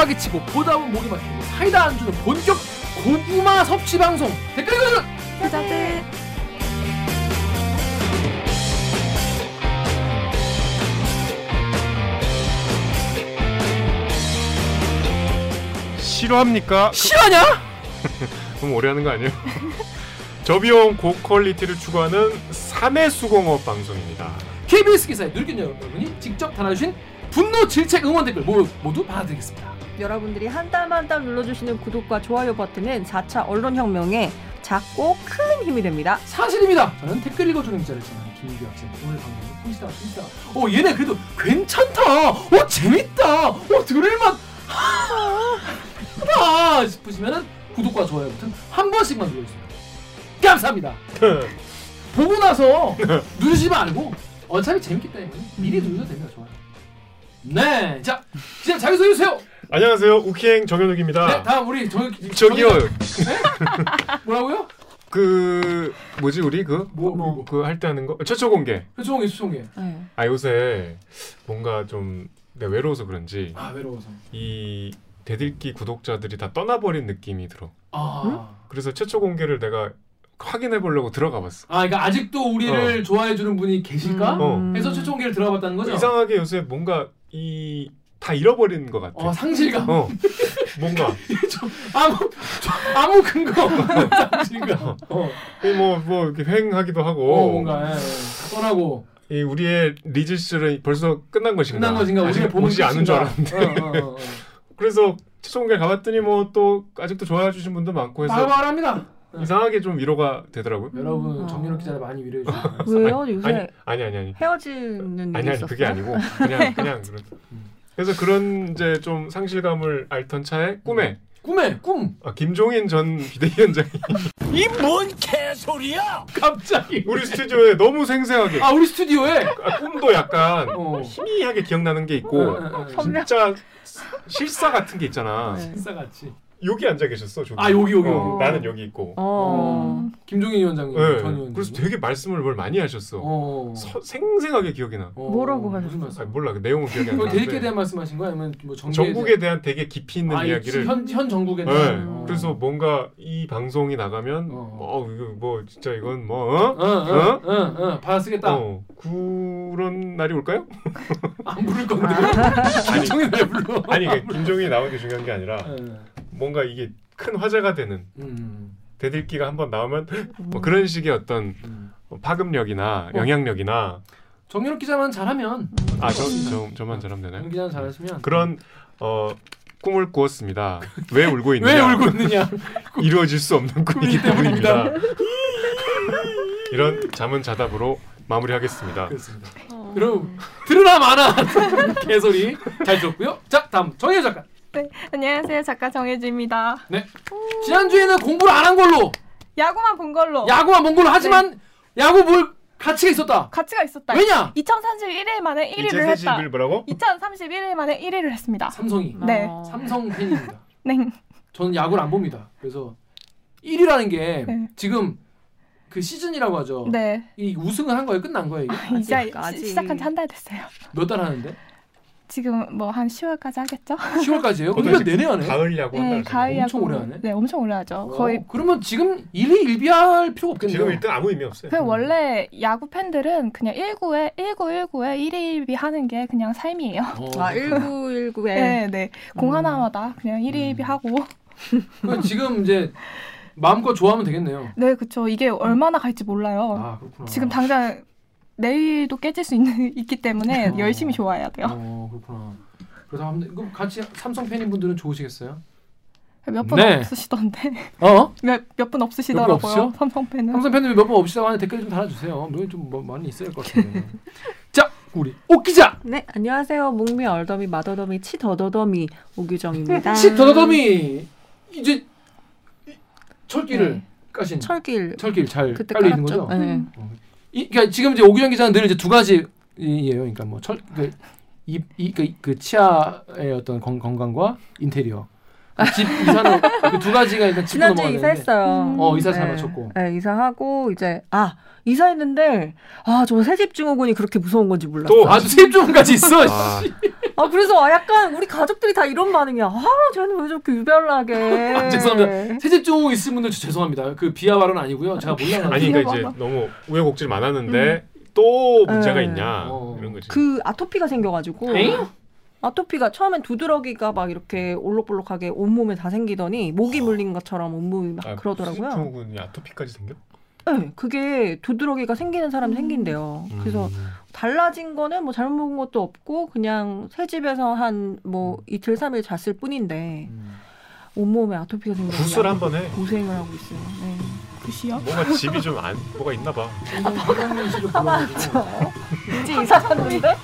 짜파게치고 보다 보면 목이 막히고 사이다 안주는 본격 고구마 섭취 방송 댓글 읽어주는 여자들 싫어합니까? 실화냐? 너무 오래 하는 거 아니에요? 저비용 고퀄리티를 추구하는 3회 수공업 방송입니다. KBS 기사에 누리꾼 여러분이 직접 달아주신 분노 질책 응원 댓글 모두, 모두 받아드리겠습니다 여러분들이 한 땀 한 땀 눌러주시는 구독과 좋아요 버튼은 4차 언론혁명에 작고 큰 힘이 됩니다. 사실입니다. 저는 댓글 읽어주는 기자를 지낸 김규 학생 오늘 방송을 통시다가 통시다가 어 얘네 그래도 괜찮다. 어 재밌다. 어 들을만. 하다 싶으시면은 구독과 좋아요 버튼 한 번씩만 눌러주세요. 감사합니다. 보고 나서 누르지 말고 어차피 재밌기 때문에 미리 누르셔도 됩니다 좋아요. 네 자 이제 자기소개 해주세요 안녕하세요. 우키행 정현욱입니다. 네 다음 우리 저 저기요. 뭐라고요? 그 뭐지 우리 그 뭐, 뭐. 그 할 때 하는 거 최초 공개. 수송해 수송해 네. 아 요새 뭔가 좀 내가 외로워서 그런지 아 외로워서 이 대들기 구독자들이 다 떠나버린 느낌이 들어. 아 그래서 최초 공개를 내가 확인해 보려고 들어가 봤어. 아, 그러니까 아직도 우리를 좋아해 주는 분이 계실까? 어. 해서 최종 공개를 들어봤다는 거죠? 이상하게 요새 뭔가 이 다 잃어버린 것 같아. 어, 상실감. 어, 뭔가 좀 아무 좀 아무 근거 없는 상실감. 어, 뭐 뭐 이렇게 횡하기도 하고 어 뭔가 예, 예. 떠나고 이 우리의 리즈스를 벌써 끝난 것인가? 끝난 것인가? 우리가 보는 보지 않은 줄? 알았는데 어, 어, 어, 어. 그래서 최종 공개 가봤더니 뭐 또 아직도 좋아해 주신 분도 많고 해서 말말합니다. 이상하게 좀 위로가 되더라고요. 여러분 어. 정윤호 기자를 많이 위로해 주세요. 왜요? 요새 아니 아니 아니 아니 헤어지는 아니 아니 그게 있었어요? 아니고 그냥 그냥 그런. 그래서 그런 이제 좀 상실감을 앓던 차에 꿈에 꿈에 꿈 아, 김종인 전 비대위원장이 갑자기 우리 스튜디오에 너무 생생하게 아 우리 스튜디오에 아, 꿈도 약간 어. 희미하게 기억나는 게 있고 어, 어, 어. 진짜 실사 같은 게 있잖아. 네. 식사같이. 여기 앉아 계셨어. 저기. 아 여기 여기 어, 여기. 나는 여기 있고. 어. 김종인 위원장님, 네. 전 위원장님. 그래서 되게 말씀을 뭘 많이 하셨어. 어. 서- 생생하게 기억이 나. 어, 뭐라고? 말씀? 아, 몰라 그 내용은 기억이 안뭐 나는데. 대립에 대한 말씀하신 거야 아니면 뭐 정부에 전국에 대한 되게 깊이 있는 대한... 아, 이 이야기를. 현, 현 전국에 네. 대한 어. 그래서 뭔가 이 방송이 나가면 어. 어, 이거 뭐 진짜 이건 뭐 어? 어 어 어 어 받아 쓰겠다 어, 그런 날이 올까요? 안 부를 건데 아니, 김종인 왜 불러 아니 그 김종인이 나오는 게 중요한 게 아니라 예. 뭔가 이게 큰 화제가 되는 음, 대들기가 한번 나오면 뭐 그런 식의 어떤 음. 파급력이나 어. 영향력이나 정윤호 기자만 잘하면 아저 저 저 만 잘하면 되나요? 기자만 잘하시면 그런 어 꿈을 꾸었습니다. 왜 울고 있느냐? 왜 울고 있느냐 이루어질 수 없는 꿈이기 때문입니다. 때문입니다. 이런 잠은 자답으로 마무리하겠습니다. 그렇습니다 어. 여러분 들으나 마나 개소리 잘 들었고요 자 다음 정혜 작가 안녕하세요 작가 정혜주입니다. 지난주에는 공부를 안 한 걸로 야구만 본 걸로 야구만 본 걸로 하지만 야구 볼 가치가 있었다 가치가 있었다. 왜냐 2031일 만에 1위를 했다. 2031 뭐라고? 2031일 만에 1위를 했습니다. 삼성이 네. 어. 삼성 팬입니다 네. 저는 야구를 안 봅니다. 그래서 1위라는 게 네. 지금 그 시즌이라고 하죠. 네. 이 우승을 한 거예요? 끝난 거예요? 이게? 이제 아직. 시- 시작한 지 한 달 됐어요. 몇 달 하는데? 지금 뭐 한 10월까지 하겠죠? 10월까지예요? 어떤 1년 시- 내내 하네. 가을 야구 네, 가을 야구. 엄청 오래 하네. 네, 엄청 오래 하죠. 어, 거의 그러면 지금 1위 1비할 필요가 없겠네요. 지금 일단 아무 의미 없어요. 그 원래 야구 팬들은 그냥 19에 1919에 1위 1비 하는 게 그냥 삶이에요. 어, 아 1919에 네, 네. 공 음. 하나마다 그냥 1위 1비 하고. 지금 이제 마음껏 좋아하면 되겠네요. 네, 그렇죠. 이게 얼마나 갈지 몰라요. 아 그렇구나. 지금 당장 내일도 깨질 수 있는 있기 때문에 어. 열심히 좋아해야 돼요. 어 그렇구나. 그래서 한번 그럼 같이 삼성 팬인 분들은 좋으시겠어요? 몇분 네. 없으시던데 어? 몇몇분 몇분 없으시더라고요. 없으시죠? 삼성 팬은. 삼성 팬들 몇번 없시다고 하는데 댓글 좀 달아주세요. 뭐좀뭐 많이 있어야 할 것 같은데. 자 우리 옥 기자. 네 안녕하세요 목미 얼더미 마더더미 치더더더미 오규정입니다. 시 더더더미 이제 이- 철길을 네. 까신 철길 철길 잘 깔려 있는. 거죠. 네. 이, 그러니까 지금 이제 오규정 기자는 늘 이제 두 가지예요. 그러니까 뭐 철그 이, 이, 그, 그 치아의 어떤 건, 건강과 인테리어. 집 이사는 그 두 가지가 일단 짚고 되는데. 이사했어요. 어 이사 잘 네. 맞췄고. 네, 이사하고 이제 아 이사했는데 아저 새집 증후군이 그렇게 무서운 건지 몰랐어요. 또 아주 세입주문까지 있어. 아, 아 그래서 아, 약간 우리 가족들이 다 이런 반응이야. 아 쟤는 왜 저렇게 유별나게. 아, 죄송합니다. 세집종 있으신 분들 죄송합니다. 그 비하 발언 아니고요. 제가 몰라가지고. 아니 그러니까 이제 너무 우여곡절 많았는데 또 문제가 네. 있냐 어. 이런 거지. 그 아토피가 생겨가지고 에잉? 아토피가 처음엔 두드러기가 막 이렇게 올록볼록하게 온몸에 다 생기더니 모기 물린 것처럼 온몸이 막 아, 그러더라고요. 아토피까지 생겨? 네, 그게 두드러기가 생기는 사람 생긴대요. 그래서 음. 달라진 거는 뭐 잘못 먹은 것도 없고 그냥 새 집에서 한 뭐 이틀 삼일 잤을 뿐인데 음. 온몸에 아토피가 생겨서 구슬 한 번 해. 고생을 하고 있어요. 네. 굿이요? 뭔가 집이 좀 안 뭐가 있나 봐. 불러가지고 이제 이사 갔는데?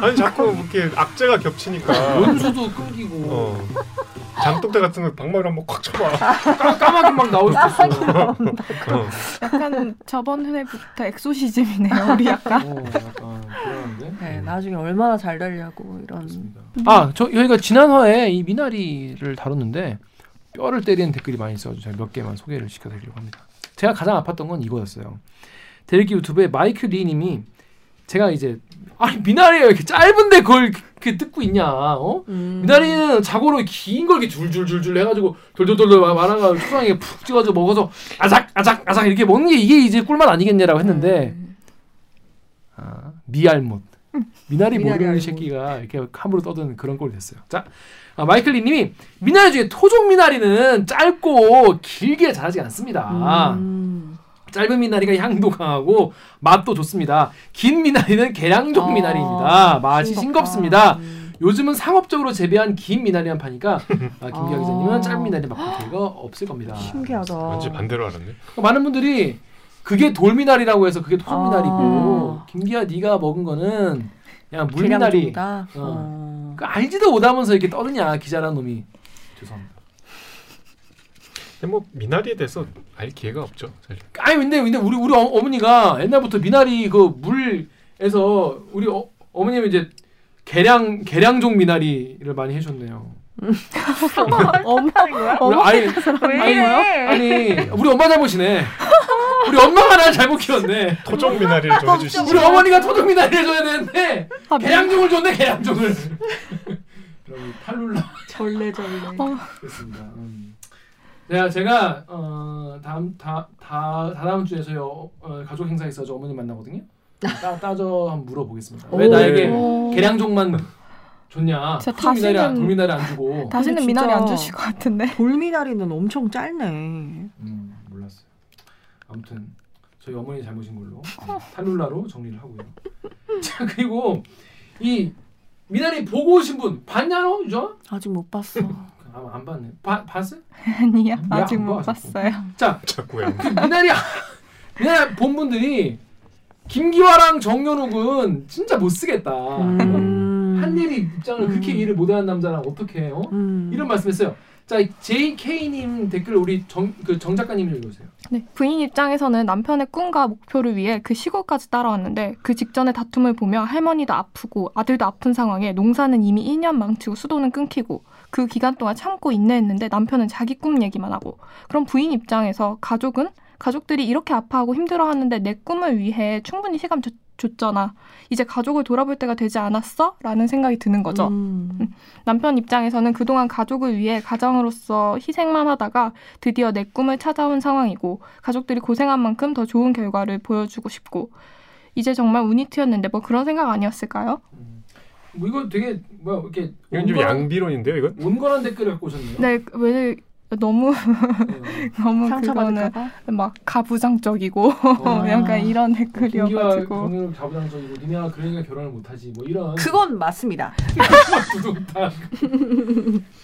아니 자꾸 이렇게 악재가 겹치니까. 원수도 끊기고 어. 장독대 같은 거 방망이로 한번 꽉 쳐봐. 까, 까마귀 막 나올 수도 있어. 어. 약간 저번 회부터 엑소시즘이네요. 우리 약간. 어. 네, 나중에 얼마나 잘 되려고 이런. 그렇습니다. 아, 저 저희가 지난 화에 이 미나리를 다뤘는데 뼈를 때리는 댓글이 많이 있어서 제가 몇 개만 소개를 시켜드리려고 합니다. 제가 가장 아팠던 건 이거였어요. 대리기 유튜브에 마이크 리님이 제가 이제 아니 미나리가 이렇게 짧은데 그걸 그 뜯고 있냐? 어? 음. 미나리는 자고로 긴 걸 이렇게 줄줄줄줄 해가지고 돌돌돌돌 말아가 초장에 푹 찍어서 먹어서 아작 아작 아작 이렇게 먹는 게 이게 이제 꿀맛 아니겠냐라고 했는데 음. 아, 미알못. 미나리 모르는. 새끼가 이렇게 함부로 떠드는 그런 꼴이 됐어요. 자, 아, 마이클리님이 미나리 중에 토종 미나리는 짧고 길게 자라지 않습니다. 음. 짧은 미나리가 향도 강하고 맛도 좋습니다. 긴 미나리는 계량종 아, 미나리입니다. 맛이 싱겁다. 싱겁습니다. 음. 요즘은 상업적으로 재배한 긴 미나리만 파니까 아, 김기아 아. 기자님은 짧은 미나리 맛볼 기회가 없을 겁니다. 신기하다. 완전 반대로 알았네. 많은 분들이 그게 돌미나리라고 해서 그게 토종 아. 미나리고 김기아 네가 먹은 거는 그냥 물미나리? 어. 어. 그 알지도 못하면서 이렇게 떠드냐 기자란 놈이 죄송합니다. 근데 뭐 미나리에 대해서 알 기회가 없죠. 사실. 아니 근데 근데 우리 우리 어, 어머니가 옛날부터 미나리 그 물에서 우리 어, 어머님이 이제 계량 계량종 미나리를 많이 해줬네요. 엄마인 거야? 우리 아니 왜 이래? 아니 우리 엄마 잘못이네. 우리 엄마가 날 잘못 키웠네. 토종 미나리를 좀 해주시죠. 우리 어머니가 토종 미나리 해줘야 되는데 아, 계량종을 줬네 계량종을. 그럼 탈룰라. 절레절레. 어. 그렇습니다. 음. 제가 제가 어, 다음 다, 다 다다음 주에 저희 어, 어, 가족 행사 있어서 어머님 만나거든요. 따, 따져 한번 물어보겠습니다. 왜 오. 나에게 오. 계량종만 줬냐? 진짜 토종 미나리 안- 돌미나리 안 주고. 다시는 미나리 안 주실 것 같은데. 돌미나리는 엄청 짧네. 음 몰랐어요. 아무튼 저희 어머니 잘못인 걸로 탈룰라로 정리를 하고요. 자 그리고 이 미나리 보고 오신 분 봤냐로 유저? 아직 못 봤어. 아마 안 봤네. 봐 봤어요? 아니요. 야, 아직 안 못. 봤어요. 자 자꾸 왜? 그 미나리 미나리 본 분들이 김기화랑 정연욱은 진짜 못 쓰겠다. 음. 한예리 입장을 그렇게 음. 이해를 못하는 남자랑 어떻게 해요? 음. 이런 말씀했어요. 자 JK님 댓글 우리 정 그 정 작가님 읽어주세요. 네, 부인 입장에서는 남편의 꿈과 목표를 위해 그 시골까지 따라왔는데 그 직전의 다툼을 보며 할머니도 아프고 아들도 아픈 상황에 농사는 이미 1년 망치고 수도는 끊기고 그 기간 동안 참고 인내했는데 남편은 자기 꿈 얘기만 하고 그럼 부인 입장에서 가족은 가족들이 이렇게 아파하고 힘들어하는데 내 꿈을 위해 충분히 시간 줬, 줬잖아. 이제 가족을 돌아볼 때가 되지 않았어? 라는 생각이 드는 거죠. 음. 남편 입장에서는 그동안 가족을 위해 가장으로서 희생만 하다가 드디어 내 꿈을 찾아온 상황이고 가족들이 고생한 만큼 더 좋은 결과를 보여주고 싶고 이제 정말 운이 트였는데 뭐 그런 생각 아니었을까요? 음. 뭐 이거 되게 뭐야 이렇게 이건 좀 양비론인데요, 이건? 온건한 댓글을 갖고 오셨네요. 네, 왜 너무 네. 너무 그거는. 막 가부장적이고 어. 약간 이런 댓글이어가지고 정연욱 자부장적이고 니네가 그러니까 결혼을 못하지 뭐 이런 그건 맞습니다.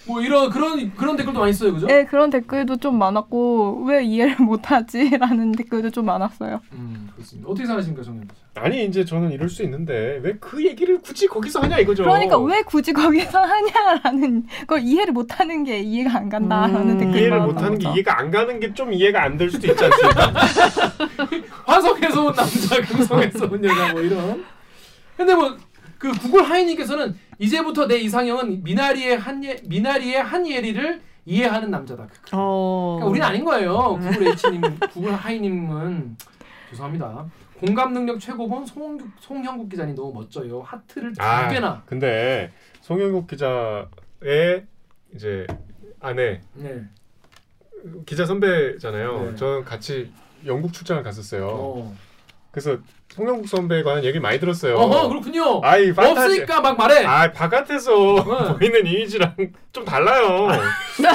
뭐 이런 그런 그런 댓글도 많이 있어요, 그죠? 네 그런 댓글도 좀 많았고 왜 이해를 못하지라는 댓글도 좀 많았어요. 음 그렇습니다. 어떻게 생각하십니까, 정연욱 씨? 아니 이제 저는 이럴 수 있는데 왜 그 얘기를 굳이 거기서 하냐 이거죠. 그러니까 왜 굳이 거기서 하냐라는 걸 이해를 못하는 게 이해가 안 간다라는 음. 댓글이 이해를 못하는 게. 이해가 안 가는 게 좀 이해가 안 될 수도 있지 않습니까? 화성에서 온 남자, 금성에서 온 여자 뭐 이런. 근데 뭐 그 구글 하이님께서는 이제부터 내 이상형은 미나리의 한 예 미나리의 한예리를 이해하는 남자다. 어. 그러니까 우리는 아닌 거예요. 구글 H님, 구글 하이님은 죄송합니다. 공감 능력 최고본 송영국, 송형국 기자님 너무 멋져요. 하트를 두 아, 개나. 근데 송영국 기자의 이제 아내 네. 기자 선배잖아요. 네. 저는 같이 영국 출장을 갔었어요. 어. 그래서 송영국 선배에 관한 얘기 많이 들었어요. 어허 그렇군요. 아이 판타지. 없으니까 막 말해. 아 바깥에서 네. 보이는 이미지랑 좀 달라요.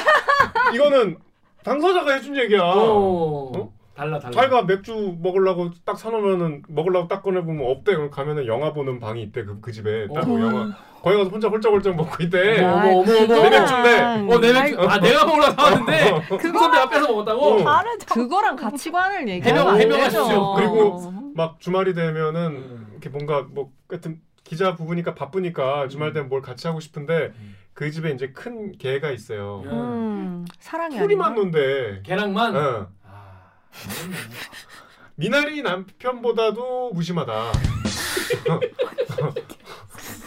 이거는 당사자가 해준 얘기야. 어. 어? 달라 달라. 자기가 맥주 먹으려고 딱 사놓으면은 먹으려고 딱 꺼내 보면 없대. 그럼 가면은 영화 보는 방이 있대 그, 그 집에 딱 어. 영화. 거기 가서 혼자 홀짝홀짝 먹고 있대. 어머, 어머, 어머. 내 맥주인데. 어, 내 맥주. 아, 내가 먹으러 사왔는데 그 선배 앞에서 먹었다고. 어. 다르죠. 그거랑 가치관을 얘기하면 해명-. 되죠. 그리고 막 주말이 되면은 음. 이렇게 뭔가 뭐 하여튼 기자 부부니까 바쁘니까 주말 되면 뭘 같이 하고 싶은데 음. 그 집에 이제 큰 개가 있어요. 음, 사랑이 풀이만 논대. 계란만. 어. 아. 모르겠네. 미나리 남편보다도 무심하다.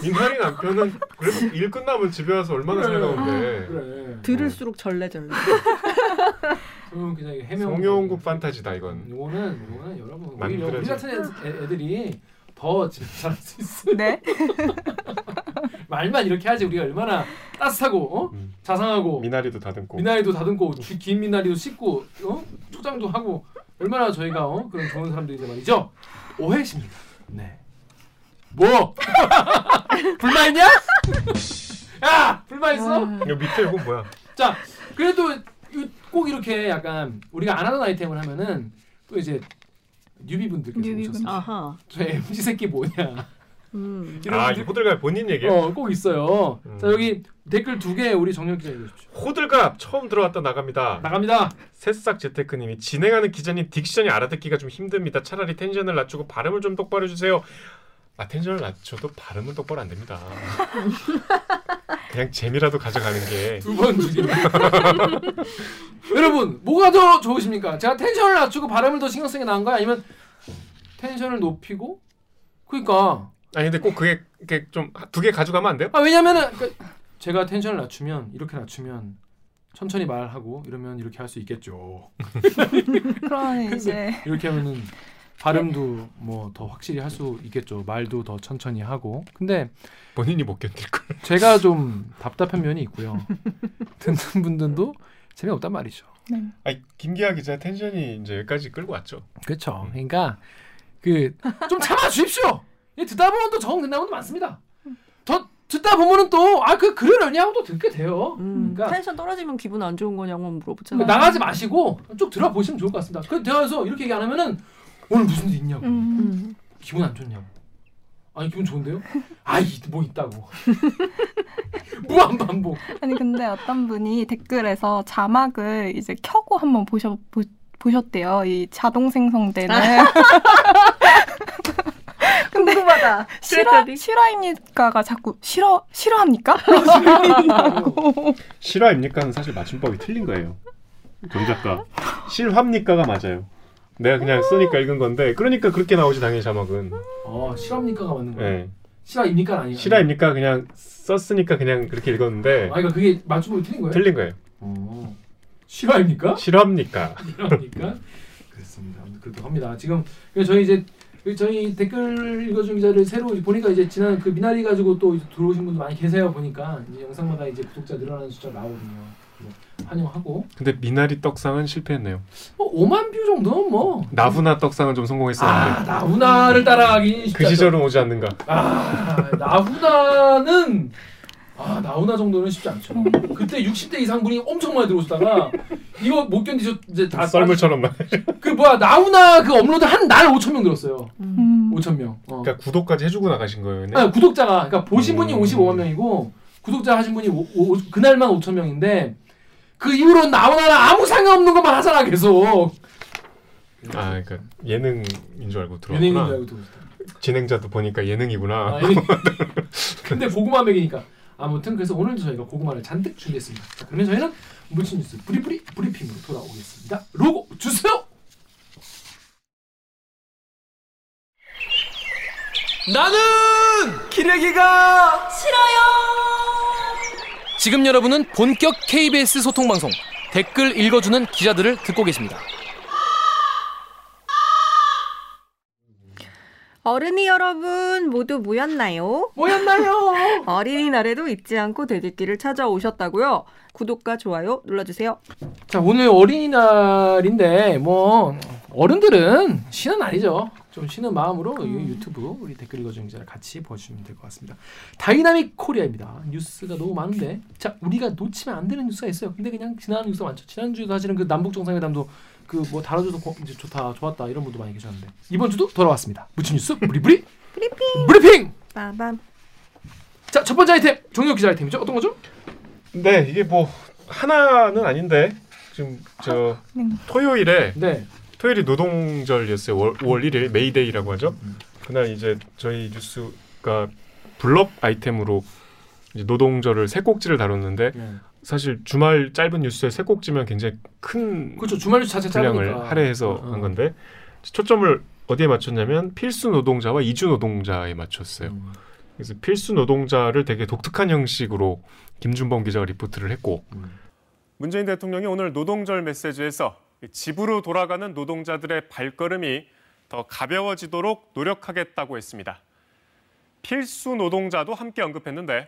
미나리 남편은 그래도 일 끝나면 집에 와서 얼마나 그래. 살가운데. 그래. 들을수록 절레절레. 소영 기자 해명. 송영국 판타지다 이건. 요거는 요거는 여러분 우리, 만들어져. 우리 같은 애, 애들이 더 잘할 수 있어. 네. 말만 이렇게 하지 우리가 얼마나 따뜻하고 어? 음. 자상하고 미나리도 다듬고. 미나리도 다듬고 주- 긴 미나리도 씻고 어? 초장도 하고 얼마나 저희가 어? 그런 좋은 사람들인데 말이죠. 오해십니다. 네. 뭐? 불만 있냐? 야 불만 있어? 이거 밑에 이건 뭐야? 자 그래도 이- 꼭 이렇게 약간 우리가 안 하던 아이템을 하면은 또 이제 뉴비분들께서 뉴비분. 오셨어요. 아하. 저 MG 새끼 뭐냐? 음. 이런 아, 이 호들갑 본인 얘기예요? 어, 꼭 있어요. 음. 자 여기 댓글 두 개 우리 정력 기자 읽어주십시오. 호들갑 처음 들어왔다 나갑니다. 나갑니다. 새싹 재테크님이 진행하는 기자님 딕션이 알아듣기가 좀 힘듭니다. 차라리 텐션을 낮추고 발음을 좀 똑바로 해주세요. 아 텐션을 낮춰도 발음은 똑바로 안 됩니다. 그냥 재미라도 가져가는 게 두 번 죽입니다. 여러분 뭐가 더 좋으십니까? 제가 텐션을 낮추고 발음을 더 신경 쓰는 게 나은 거야? 아니면 텐션을 높이고? 그러니까 아니 근데 꼭 그게 이렇게 좀 두 개 가져가면 안 돼요? 아 왜냐면은 그 제가 텐션을 낮추면 이렇게 낮추면 천천히 말하고 이러면 이렇게 할 수 있겠죠. 근데 이제 이렇게 하면은 발음도 뭐 더 확실히 할 수 있겠죠. 말도 더 천천히 하고. 근데 본인이 못 견딜 걸. 제가 좀 답답한 면이 있고요. 듣는 분들도 재미없단 말이죠. 네. 아니 김기아 기자 텐션이 이제 여기까지 끌고 왔죠. 그렇죠. 그러니까 그 좀 참아 주십시오. 이 듣다 보면 또 적응 된다는 것도 많습니다. 더 듣다 보면은 또 아 그 그러려냐고 또 듣게 돼요. 음. 그러니까 텐션 떨어지면 기분 안 좋은 거냐고 물어보잖아. 나가지 마시고 쭉 들어보시면 좋을 것 같습니다. 그 대화에서 이렇게 얘기 안 하면은 오늘 무슨 일 있냐고 음. 음. 기분 안 좋냐고 아니 기분 좋은데요? 아이 뭐 있다고 무한 반복 아니 근데 어떤 분이 댓글에서 자막을 이제 켜고 한번 보셔 보, 보셨대요. 이 자동 생성되는 궁금하다. 실화 그랬더니? 실화입니까가 자꾸 싫어 싫어합니까? 실화입니까는 사실 맞춤법이 틀린 거예요. 정 작가. 실화입니까가 맞아요. 내가 그냥 쓰니까 읽은 건데 그러니까 그렇게 나오지 당연히 자막은. 어 실화입니까가 맞는 거예요 예. 실화입니까 아니에요? 실화입니까 그냥 썼으니까 그냥 그렇게 읽었는데 아 그러니까 그게 맞춤법이 틀린 거예요? 틀린 거예요. 어. 실화입니까? 실화입니까? 실화입니까? 그렇습니다 그렇다고 합니다 지금 저희 이제 그 저희 댓글 읽어준 기자를 새로 보니까 이제 지난 그 미나리 가지고 또 들어오신 분도 많이 계세요 보니까. 이제 영상마다 이제 구독자 늘어나는 숫자가 나오거든요. 환영하고. 근데 미나리 떡상은 실패했네요. 뭐 5만 view 정도는 뭐. 나훈아 떡상은 좀 아, 성공했었는데. 나훈아를 따라가기 쉽지 그 시절은 오지 않는가. 아, 나훈아는 아, 나훈아 정도는 쉽지 않죠. 그때 60대 이상 분이 엄청 많이 들어오시다가 이거 못 견디셔 이제 다 썰물처럼 말. 그 뭐야 나훈아 그 업로드 한 날 5천 명 들었어요. 음. 5천 명. 어. 그러니까 구독까지 해주고 나가신 거예요. 네? 아니, 구독자가 그러니까 보신 분이 음. 55만 명이고 구독자 하신 분이 오, 오, 그날만 5천 명인데 그 이후로 나훈아랑 아무 상관없는 것만 하잖아 계속. 아, 그러니까 예능인 줄 알고 연예인인 줄 들어왔구나. 알고 들어오시다. 진행자도 보니까 예능이구나. 아, 예. 근데 고구마 맥이니까 아무튼 그래서 오늘도 저희가 고구마를 잔뜩 준비했습니다. 자, 그러면 저희는 물친 뉴스 브리브리 브리핑으로 돌아오겠습니다. 로고 주세요. 나는 기레기가 싫어요. 지금 여러분은 본격 KBS 소통 방송 댓글 읽어주는 기자들을 듣고 계십니다. 어른이 여러분 모두 모였나요? 뭐였나요? 어린이날에도 잊지 않고 대들기를 찾아오셨다고요. 구독과 좋아요 눌러주세요. 자 오늘 어린이날인데 뭐 어른들은 쉬는 날이죠. 좀 쉬는 마음으로 이 유튜브 우리 댓글 읽어주는 기자를 같이 보시면 될 것 같습니다. Dynamic Korea입니다. 뉴스가 너무 많은데 자 우리가 놓치면 안 되는 뉴스가 있어요. 근데 그냥 지나가는 뉴스가 많죠. 지난주 사실은 그 남북 정상회담도 그 뭐 다뤄줘서 고- 이제 좋다 좋았다 이런 분도 많이 계셨는데 이번 주도 돌아왔습니다. 무친 뉴스 브리브리 브리핑. 브리핑. 빠밤. 자첫 번째 아이템 종혁 기자 아이템이죠. 어떤 거죠? 네, 이게 뭐 하나는 아닌데 지금 저 네. 토요일에 네. 토요일이 노동절이었어요. 월, 5월 1일 메이데이라고 하죠. 그날 이제 저희 뉴스가 블럭 아이템으로 이제 노동절을 세 꼭지를 다뤘는데 사실 주말 짧은 뉴스에 세 꼭지면 굉장히 큰 그렇죠. 주말 뉴스 자체 분량을 짧으니까 할애해서 어, 어. 한 건데 초점을 어디에 맞췄냐면 필수 노동자와 이주 노동자에 맞췄어요. 음. 그래서 필수 노동자를 되게 독특한 형식으로 김준범 기자가 리포트를 했고 음. 문재인 대통령이 오늘 노동절 메시지에서 집으로 돌아가는 노동자들의 발걸음이 더 가벼워지도록 노력하겠다고 했습니다. 필수 노동자도 함께 언급했는데 이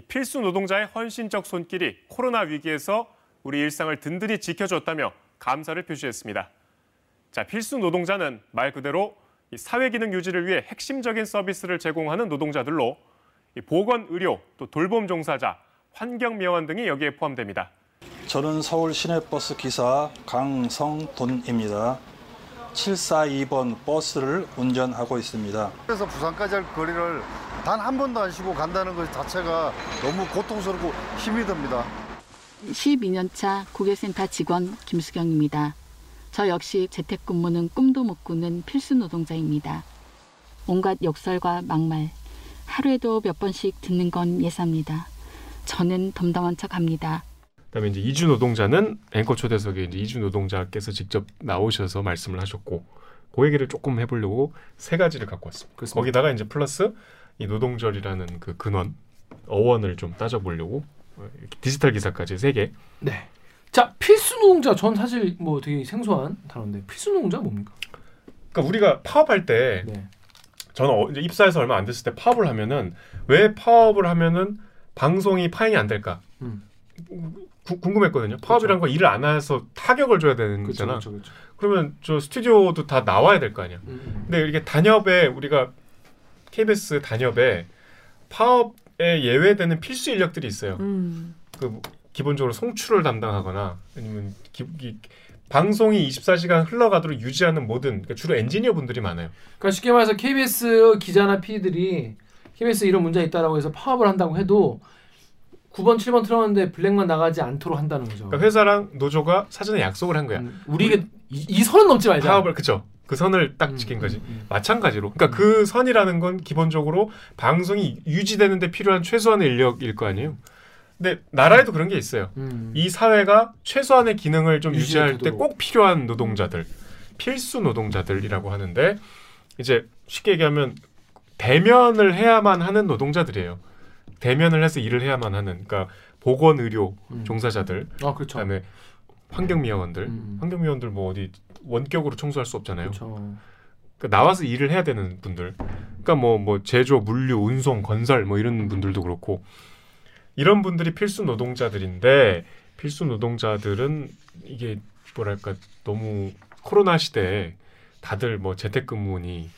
필수 노동자의 헌신적 손길이 코로나 위기에서 우리 일상을 든든히 지켜줬다며 감사를 표시했습니다. 자, 필수 노동자는 말 그대로 이 사회 기능 유지를 위해 핵심적인 서비스를 제공하는 노동자들로 이 보건, 의료, 또 돌봄 종사자, 환경 미화원 등이 여기에 포함됩니다. 저는 서울 시내버스 기사 강성돈입니다. 742번 버스를 운전하고 있습니다. 그래서 부산까지 할 거리를 단 한 번도 안 쉬고 간다는 것 자체가 너무 고통스럽고 힘이 듭니다. 12년 차 고객센터 직원 김수경입니다. 저 역시 재택근무는 꿈도 못 꾸는 필수 노동자입니다. 온갖 욕설과 막말, 하루에도 몇 번씩 듣는 건 예사입니다. 저는 덤덤한 척 합니다. 그다음에 이제 이주 노동자는 앵커 초대석에 이제 이주 노동자께서 직접 나오셔서 말씀을 하셨고 그 얘기를 조금 해보려고 세 가지를 갖고 왔습니다. 그렇습니다. 거기다가 이제 플러스 이 노동절이라는 그 근원 어원을 좀 따져보려고 어, 디지털 기사까지 세 개. 네. 자 필수 노동자 전 사실 뭐 되게 생소한 단어인데 필수 노동자 뭡니까? 그러니까 우리가 파업할 때 네. 저는 어, 이제 입사해서 얼마 안 됐을 때 파업을 하면은 왜 파업을 하면은 방송이 파행이 안 될까? 음. 구- 궁금했거든요. 파업이란 거 일을 안 해서 타격을 줘야 되는 그렇죠, 거잖아. 그렇죠, 그렇죠. 그러면 저 스튜디오도 다 나와야 될 거 아니야. 음. 근데 이렇게 단협에 우리가 KBS 단협에 파업에 예외되는 필수 인력들이 있어요. 음. 그 뭐, 기본적으로 송출을 담당하거나 아니면 기, 기- 방송이 24시간 흘러가도록 유지하는 모든 그러니까 주로 엔지니어 분들이 많아요. 그러니까 쉽게 말해서 KBS 기자나 PD들이 KBS 이런 문제 있다라고 해서 파업을 한다고 해도 9번, 7번 틀었는데 블랙만 나가지 않도록 한다는 거죠. 그러니까 회사랑 노조가 사전에 약속을 한 거야. 음, 우리가 이, 이 선은 넘지 말자. 파업을 그죠? 그 선을 딱 음, 지킨 음, 거지. 음. 마찬가지로. 그러니까 그 선이라는 건 기본적으로 방송이 유지되는데 필요한 최소한의 인력일 거 아니에요. 근데 나라에도 그런 게 있어요. 음. 이 사회가 최소한의 기능을 좀 유지할 때. 꼭 필요한 노동자들, 필수 노동자들이라고 하는데 이제 쉽게 얘기하면 대면을 해야만 하는 노동자들이에요. 대면을 해서 일을 해야만 하는 그러니까 보건 의료 음. 종사자들, 아 그렇죠. 그다음에 환경미화원들, 음. 환경미화원들 뭐 어디 원격으로 청소할 수 없잖아요. 그러니까 나와서 일을 해야 되는 분들. 그러니까 뭐뭐 제조, 물류, 운송, 건설 뭐 이런 분들도 그렇고 이런 분들이 필수 노동자들인데 필수 노동자들은 이게 뭐랄까 너무 코로나 시대에 다들 뭐 재택근무니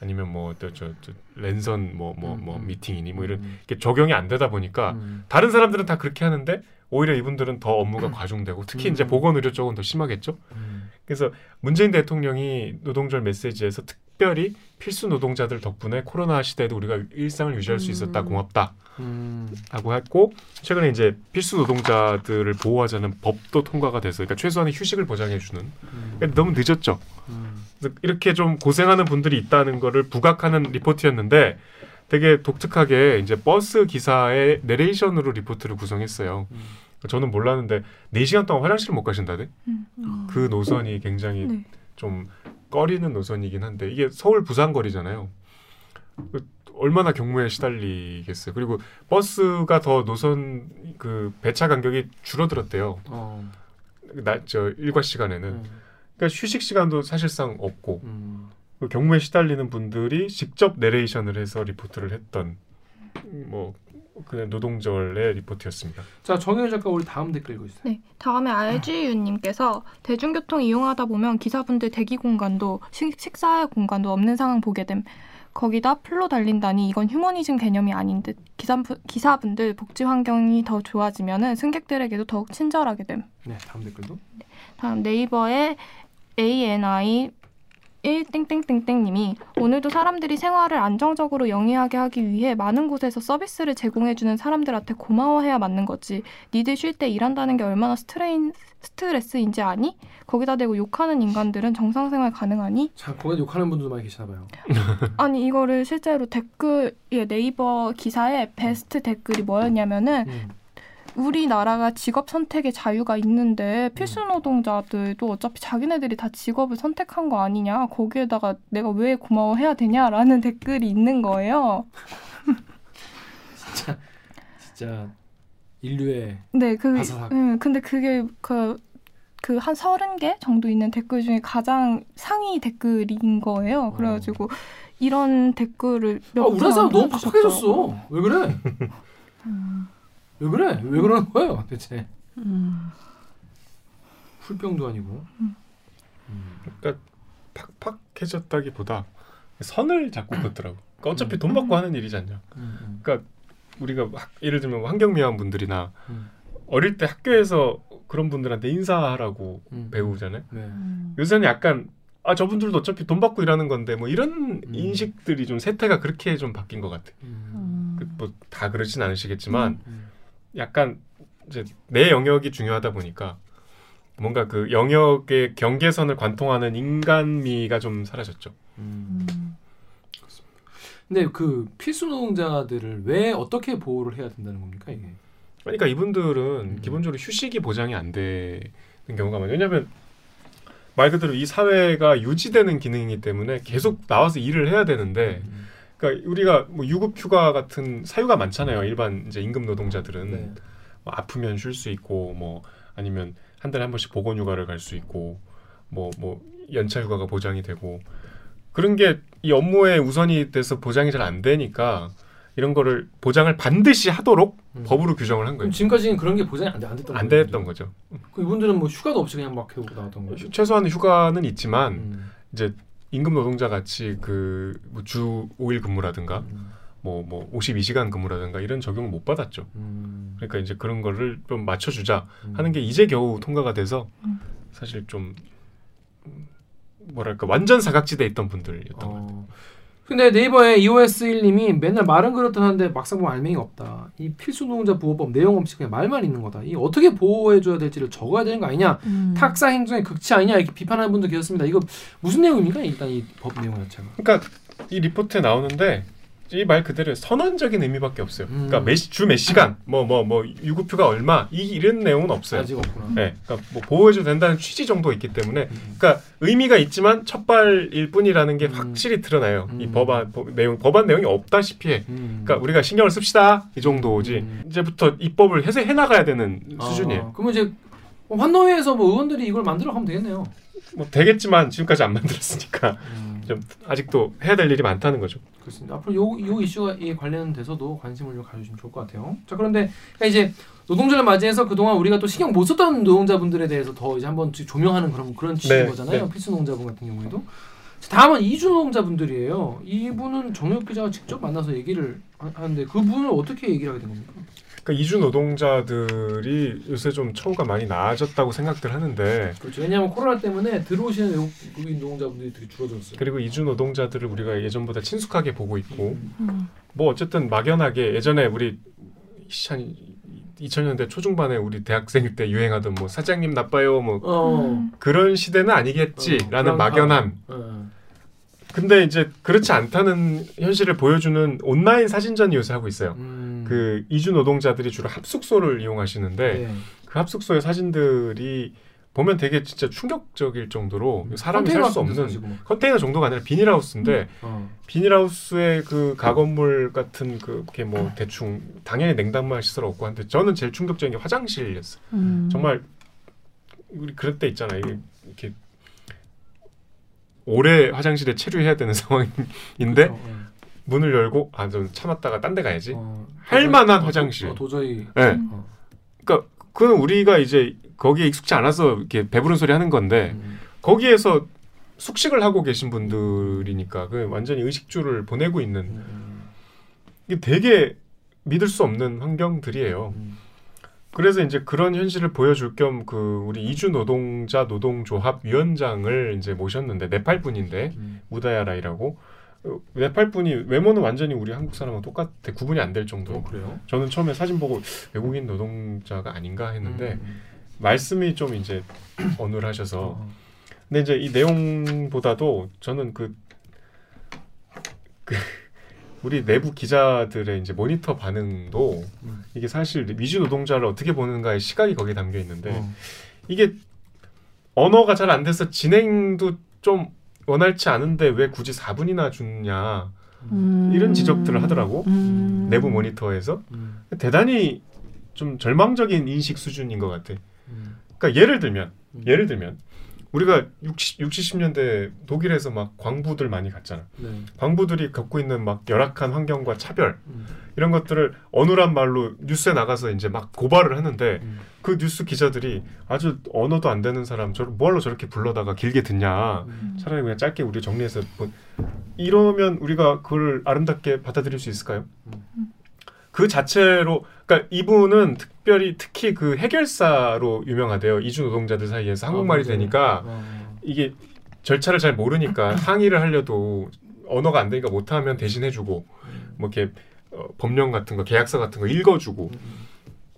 아니면 뭐저 저, 저 랜선 뭐뭐뭐 음, 음. 미팅이니 뭐 이런 음. 게 적용이 안 되다 보니까 음. 다른 사람들은 다 그렇게 하는데 오히려 이분들은 더 업무가 과중되고 특히 음. 이제 보건의료 쪽은 더 심하겠죠. 음. 그래서 문재인 대통령이 노동절 메시지에서 특별히 필수 노동자들 덕분에 코로나 시대에도 우리가 일상을 유지할 수 있었다 음. 고맙다 음. 하고 했고 최근에 이제 필수 노동자들을 보호하자는 법도 통과가 돼서 그러니까 최소한의 휴식을 보장해 주는 음. 그러니까 너무 늦었죠. 음. 이렇게 좀 고생하는 분들이 있다는 거를 부각하는 리포트였는데 되게 독특하게 이제 버스 기사의 내레이션으로 리포트를 구성했어요. 음. 저는 몰랐는데 4시간 동안 화장실 못 가신다대. 음. 그 노선이 굉장히 네. 좀 꺼리는 노선이긴 한데 이게 서울 부산 거리잖아요. 그 얼마나 경무에 시달리겠어요. 그리고 버스가 더 노선 그 배차 간격이 줄어들었대요. 어. 나저 일과 시간에는 음. 그러니까 휴식 시간도 사실상 없고 음. 그 경무에 시달리는 분들이 직접 내레이션을 해서 리포트를 했던 뭐 그냥 노동절의 리포트였습니다. 자 정현 작가 우리 다음 댓글 읽고 있어요. 네, 다음에 RGU님께서 대중교통 이용하다 보면 기사분들 대기 공간도 식, 식사의 공간도 없는 상황 보게 됨. 거기다 full로 달린다니 이건 휴머니즘 개념이 아닌 듯. 기사, 기사분들 복지 환경이 더 좋아지면은 승객들에게도 더욱 친절하게 됨. 네 다음 댓글도. 다음 네이버의 ANI 1땡땡땡땡님이 오늘도 사람들이 생활을 안정적으로 영위하게 하기 위해 많은 곳에서 서비스를 제공해주는 사람들한테 고마워해야 맞는 거지. 니들 쉴 때 일한다는 게 얼마나 스트레인, 스트레스인지 아니? 거기다 대고 욕하는 인간들은 정상생활 가능하니? 자 거기 욕하는 분들도 많이 계시나 봐요. 아니 이거를 실제로 댓글에 네이버 기사에 베스트 댓글이 뭐였냐면은 음. 우리나라가 직업 선택의 자유가 있는데 필수 노동자들도 어차피 자기네들이 다 직업을 선택한 거 아니냐 거기에다가 내가 왜 고마워해야 되냐라는 댓글이 있는 거예요. 진짜 진짜 인류의 네, 그, 바사삭. 음, 근데 그게 그, 그한 서른 개 정도 있는 댓글 중에 가장 상위 댓글인 거예요. 그래가지고 이런 댓글을 아, 몇 우리나라 분 사람 너무. 팍팍해졌어. 왜 그래? 왜 그래? 왜 그러는 거예요, 대체? 음. 풀병도 아니고. 음. 그러니까 팍팍해졌다기보다 선을 자꾸 긋더라고. 그러니까 어차피 돈 받고 하는 일이지 않냐. 음, 그러니까 우리가 학- 예를 들면 환경미화원 분들이나 음, 어릴 때 학교에서 그런 분들한테 인사하라고 음. 배우잖아요. 네. 요새는 약간 아 저분들도 어차피 돈 받고 일하는 건데 뭐 이런 음. 인식들이 좀 세태가 그렇게 좀 바뀐 것 같아. 음, 뭐다 그러진 않으시겠지만 음. 약간 이제 내 영역이 중요하다 보니까 뭔가 그 영역의 경계선을 관통하는 인간미가 좀 사라졌죠. 음. 근데 그 필수 노동자들을 왜 어떻게 보호를 해야 된다는 겁니까 이게? 그러니까 이분들은 음. 기본적으로 휴식이 보장이 안 되는 경우가 많아요. 왜냐하면 말 그대로 이 사회가 유지되는 기능이기 때문에 계속 나와서 일을 해야 되는데, 음. 그러니까 우리가 뭐 유급 휴가 같은 사유가 많잖아요. 일반 이제 임금 노동자들은 네. 뭐 아프면 쉴 수 있고, 뭐 아니면 한 달에 한 번씩 보건 휴가를 갈 수 있고, 뭐뭐 연차 휴가가 보장이 되고 그런 게 이 업무에 우선이 돼서 보장이 잘 안 되니까 이런 거를 보장을 반드시 하도록 음. 법으로 규정을 한 거예요. 지금까지는 그런 게 보장이 안, 돼, 안 됐던 안? 됐던 거죠. 그 이분들은 뭐 휴가도 없이 그냥 막 해오고 나왔던 거예요. 휴- 최소한 휴가는 있지만 음. 이제 임금 노동자 같이 그주 5일 근무라든가 음. 뭐뭐 52시간 근무라든가 이런 적용을 못 받았죠. 음. 그러니까 이제 그런 거를 좀 맞춰 주자 음. 하는 게 이제 겨우 통과가 돼서 음. 사실 좀 음, 뭐랄까 완전 사각지대에 있던 분들이었던 것 같아요. 어. 근데 네이버에 EOS1님이 맨날 말은 그렇듯 하는데 막상 보면 알맹이 없다. 이 필수 노동자 보호법 내용 없이 그냥 말만 있는 거다. 이 어떻게 보호해줘야 될지를 적어야 되는 거 아니냐. 음. 탁사 행정의 극치 아니냐 이렇게 비판하는 분도 계셨습니다. 이거 무슨 내용입니까? 일단 이 법 내용 자체가. 그러니까 이 리포트에 나오는데 이 말 그대로 선언적인 의미밖에 없어요. 음. 그러니까 주몇 시간, 뭐뭐 뭐 유급휴가 얼마 이 이런 내용은 없어요. 아직 없구나. 네, 그러니까 뭐 보호해줘도 된다는 취지 정도 있기 때문에, 음. 그러니까 의미가 있지만 첫발일 뿐이라는 게 음. 확실히 드러나요. 이 음. 법안 법, 내용 법안 내용이 없다시피 해. 음. 그러니까 우리가 신경을 씁시다 이 정도지. 음. 이제부터 입법을 해서 해 나가야 되는 수준이에요. 아, 그러면 이제 환노위에서 뭐 의원들이 이걸 만들어 가면 되겠네요. 뭐 되겠지만 지금까지 안 만들었으니까 음. 좀 아직도 해야 될 일이 많다는 거죠. 그렇습니다. 앞으로 요, 요 이슈에 관련돼서도 관심을 좀 가져주시면 좋을 것 같아요. 자 그런데 그러니까 이제 노동절을 맞이해서 그동안 우리가 또 신경 못 썼던 노동자분들에 대해서 더 이제 한번 조명하는 그런 그런 취지인 네, 거잖아요. 네. 필수 노동자분 같은 경우에도. 자, 다음은 이주 노동자분들이에요. 이분은 정혁 기자가 직접 만나서 얘기를 하- 하는데 그분을 어떻게 얘기를 하게 된 겁니까? 그러니까 이주 노동자들이 요새 좀 처우가 많이 나아졌다고 생각들 하는데 그렇죠. 왜냐하면 코로나 때문에 들어오시는 외국인 노동자분들이 되게 줄어들었어요. 그리고 이주 노동자들을 우리가 예전보다 친숙하게 보고 있고 음. 뭐 어쨌든 막연하게 예전에 우리 한 2000년대 초중반에 우리 대학생 때 유행하던 뭐 사장님 나빠요 뭐 어. 음. 그런 시대는 아니겠지라는 어, 막연함. 어. 근데 이제 그렇지 않다는 현실을 보여주는 온라인 사진전이 요새 하고 있어요. 음. 그 이주 노동자들이 주로 합숙소를 이용하시는데 네. 그 합숙소의 사진들이 보면 되게 진짜 충격적일 정도로 사람이 컨테이너 살수 없는 사시고 막. 컨테이너 정도가 아니라 비닐하우스인데 어. 비닐하우스의 그 가건물 같은 그게 뭐 대충 당연히 냉장만 시설 없고 한데 저는 제일 충격적인 게 화장실이었어요. 음. 정말 우리 그럴 때 있잖아요. 이게 이렇게 오래 화장실에 체류해야 되는 상황인데 그렇죠. 예. 문을 열고 아 좀 참았다가 딴 데 가야지. 어, 할 도저히- 만한 어, 화장실. 도- 어, 도저히 네. 어. 그러니까 그건 우리가 이제 거기에 익숙치 않아서 이렇게 배부른 소리 하는 건데 음. 거기에서 숙식을 하고 계신 분들이니까 그 완전히 의식주를 보내고 있는 음. 이게 되게 믿을 수 없는 환경들이에요. 음. 그래서 이제 그런 현실을 보여줄 겸 그 우리 이주 노동자 노동조합 위원장을 이제 모셨는데 네팔 분인데 음. 우다야라이라고 어, 네팔 분이 외모는 완전히 우리 한국 사람하고 똑같아 구분이 안 될 정도. 어, 그래요? 저는 처음에 사진 보고 외국인 노동자가 아닌가 했는데 음. 말씀이 좀 이제 어눌하셔서 어. 근데 이제 이 내용보다도 저는 그, 그 우리 내부 기자들의 이제 모니터 반응도 음. 이게 사실 미주 노동자를 어떻게 보는가의 시각이 거기에 담겨 있는데 어. 이게 언어가 잘 안 돼서 진행도 좀 원활치 않은데 왜 굳이 4분이나 주냐 음. 이런 지적들을 하더라고 음. 내부 모니터에서 음. 대단히 좀 절망적인 인식 수준인 것 같아. 음. 그러니까 예를 들면 음. 예를 들면 우리가 60, 60, 70년대 독일에서 막 광부들 많이 갔잖아. 네. 광부들이 겪고 있는 막 열악한 환경과 차별 음. 이런 것들을 어눌한 말로 뉴스에 나가서 이제 막 고발을 하는데 음. 그 뉴스 기자들이 아주 언어도 안 되는 사람 저를 뭐하러 저렇게 불러다가 길게 듣냐 음. 차라리 그냥 짧게 우리 정리해서 뭐 이러면 우리가 그걸 아름답게 받아들일 수 있을까요? 음. 그 자체로 그러니까 이분은 특별히 특히 그 해결사로 유명하대요 이주 노동자들 사이에서 한국말이 아. 되니까 어. 이게 절차를 잘 모르니까 항의를 하려도 언어가 안 되니까 못하면 대신해주고 음. 뭐 이렇게 어, 법령 같은 거 계약서 같은 거 읽어주고 음.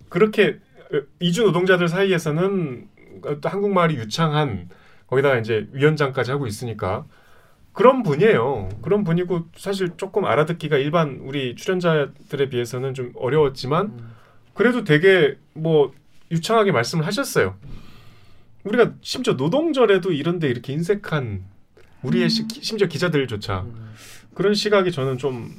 그렇게 어, 이주 노동자들 사이에서는 또 한국말이 유창한 거기다가 이제 위원장까지 하고 있으니까 그런 분이에요. 그런 분이고 사실 조금 알아듣기가 일반 우리 출연자들에 비해서는 좀 어려웠지만 음. 그래도 되게 뭐 유창하게 말씀을 하셨어요. 우리가 심지어 노동절에도 이런데 이렇게 인색한 우리의 시- 심지어 기자들조차 음. 그런 시각이 저는 좀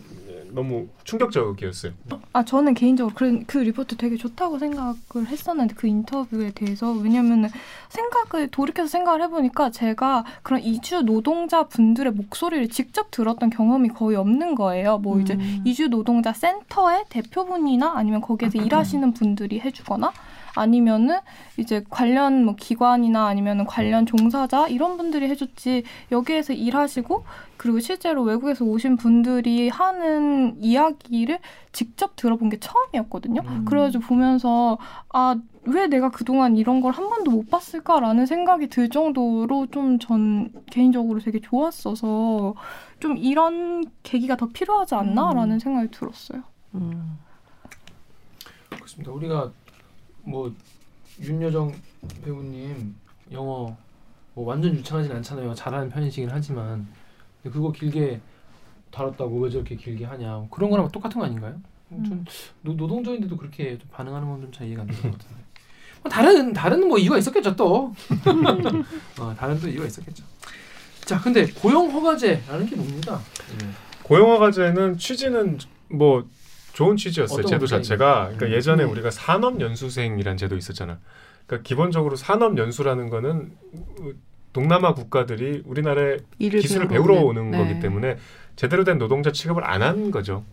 너무 충격적이었어요. 아 저는 개인적으로 그, 그 리포트 되게 좋다고 생각을 했었는데 그 인터뷰에 대해서 왜냐면은 생각을 돌이켜서 생각을 해보니까 제가 그런 이주 노동자 분들의 목소리를 직접 들었던 경험이 거의 없는 거예요. 뭐 이제 음. 이주 노동자 센터의 대표분이나 아니면 거기에서 일하시는 분들이 해주거나 아니면은 이제 관련 뭐 기관이나 아니면은 관련 종사자 이런 분들이 해줬지 여기에서 일하시고 그리고 실제로 외국에서 오신 분들이 하는 이야기를 직접 들어본 게 처음이었거든요. 음. 그래가지고 보면서 아 왜 내가 그동안 이런 걸 한 번도 못 봤을까라는 생각이 들 정도로 좀 전 개인적으로 되게 좋았어서 좀 이런 계기가 더 필요하지 않나라는 음. 생각이 들었어요. 음. 그렇습니다. 우리가 뭐 윤여정 배우님 영어 뭐 완전 유창하진 않잖아요. 잘하는 편이시긴 하지만 근데 그거 길게 다뤘다고 왜 저렇게 길게 하냐 그런 거랑 똑같은 거 아닌가요? 음. 좀 노, 노동자인데도 그렇게 좀 반응하는 건 좀 잘 이해가 안 되는 것 같은데 뭐 다른 다른 뭐 이유가 있었겠죠 또 어, 다른 또 이유가 있었겠죠. 자 근데 고용 허가제라는 게 뭡니다. 네. 고용 허가제는 취지는 뭐 좋은 취지였어요. 제도? 자체가. 그러니까 음. 예전에 네. 우리가 산업 연수생이란 제도 있었잖아. 그러니까 기본적으로 산업 연수라는 거는 동남아 국가들이 우리나라에 기술을 배우러 오는- 네. 거기 때문에 제대로 된 노동자 취급을 안 한 거죠.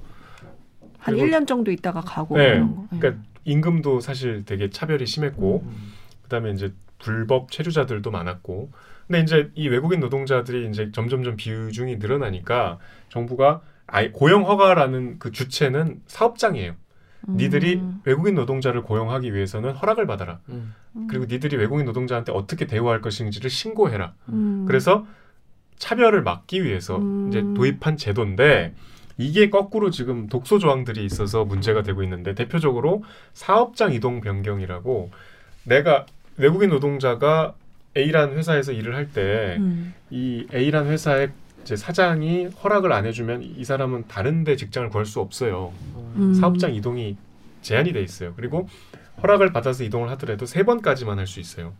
한 그리고- 1년 정도 있다가 가고 네. 그런 거. 그러니까 임금도 사실 되게 차별이 심했고 음. 그다음에 이제 불법 체류자들도 많았고 근데 이제 이 외국인 노동자들이 이제 점점점 비중이 늘어나니까 정부가 아예 고용 허가라는 그 주체는 사업장이에요. 음. 니들이 외국인 노동자를 고용하기 위해서는 허락을 받아라. 음. 그리고 니들이 외국인 노동자한테 어떻게 대우할 것인지를 신고해라. 음. 그래서 차별을 막기 위해서 음. 이제 도입한 제도인데 이게 거꾸로 지금 독소 조항들이 있어서 문제가 되고 있는데 대표적으로 사업장 이동 변경이라고 내가 외국인 노동자가 A라는 회사에서 일을 할 때이 음. A라는 회사의 이제 사장이 허락을 안 해주면 이 사람은 다른데 직장을 구할 수 없어요. 음. 사업장 이동이 제한이 돼 있어요. 그리고 허락을 받아서 이동을 하더라도 세 번까지만 할 수 있어요.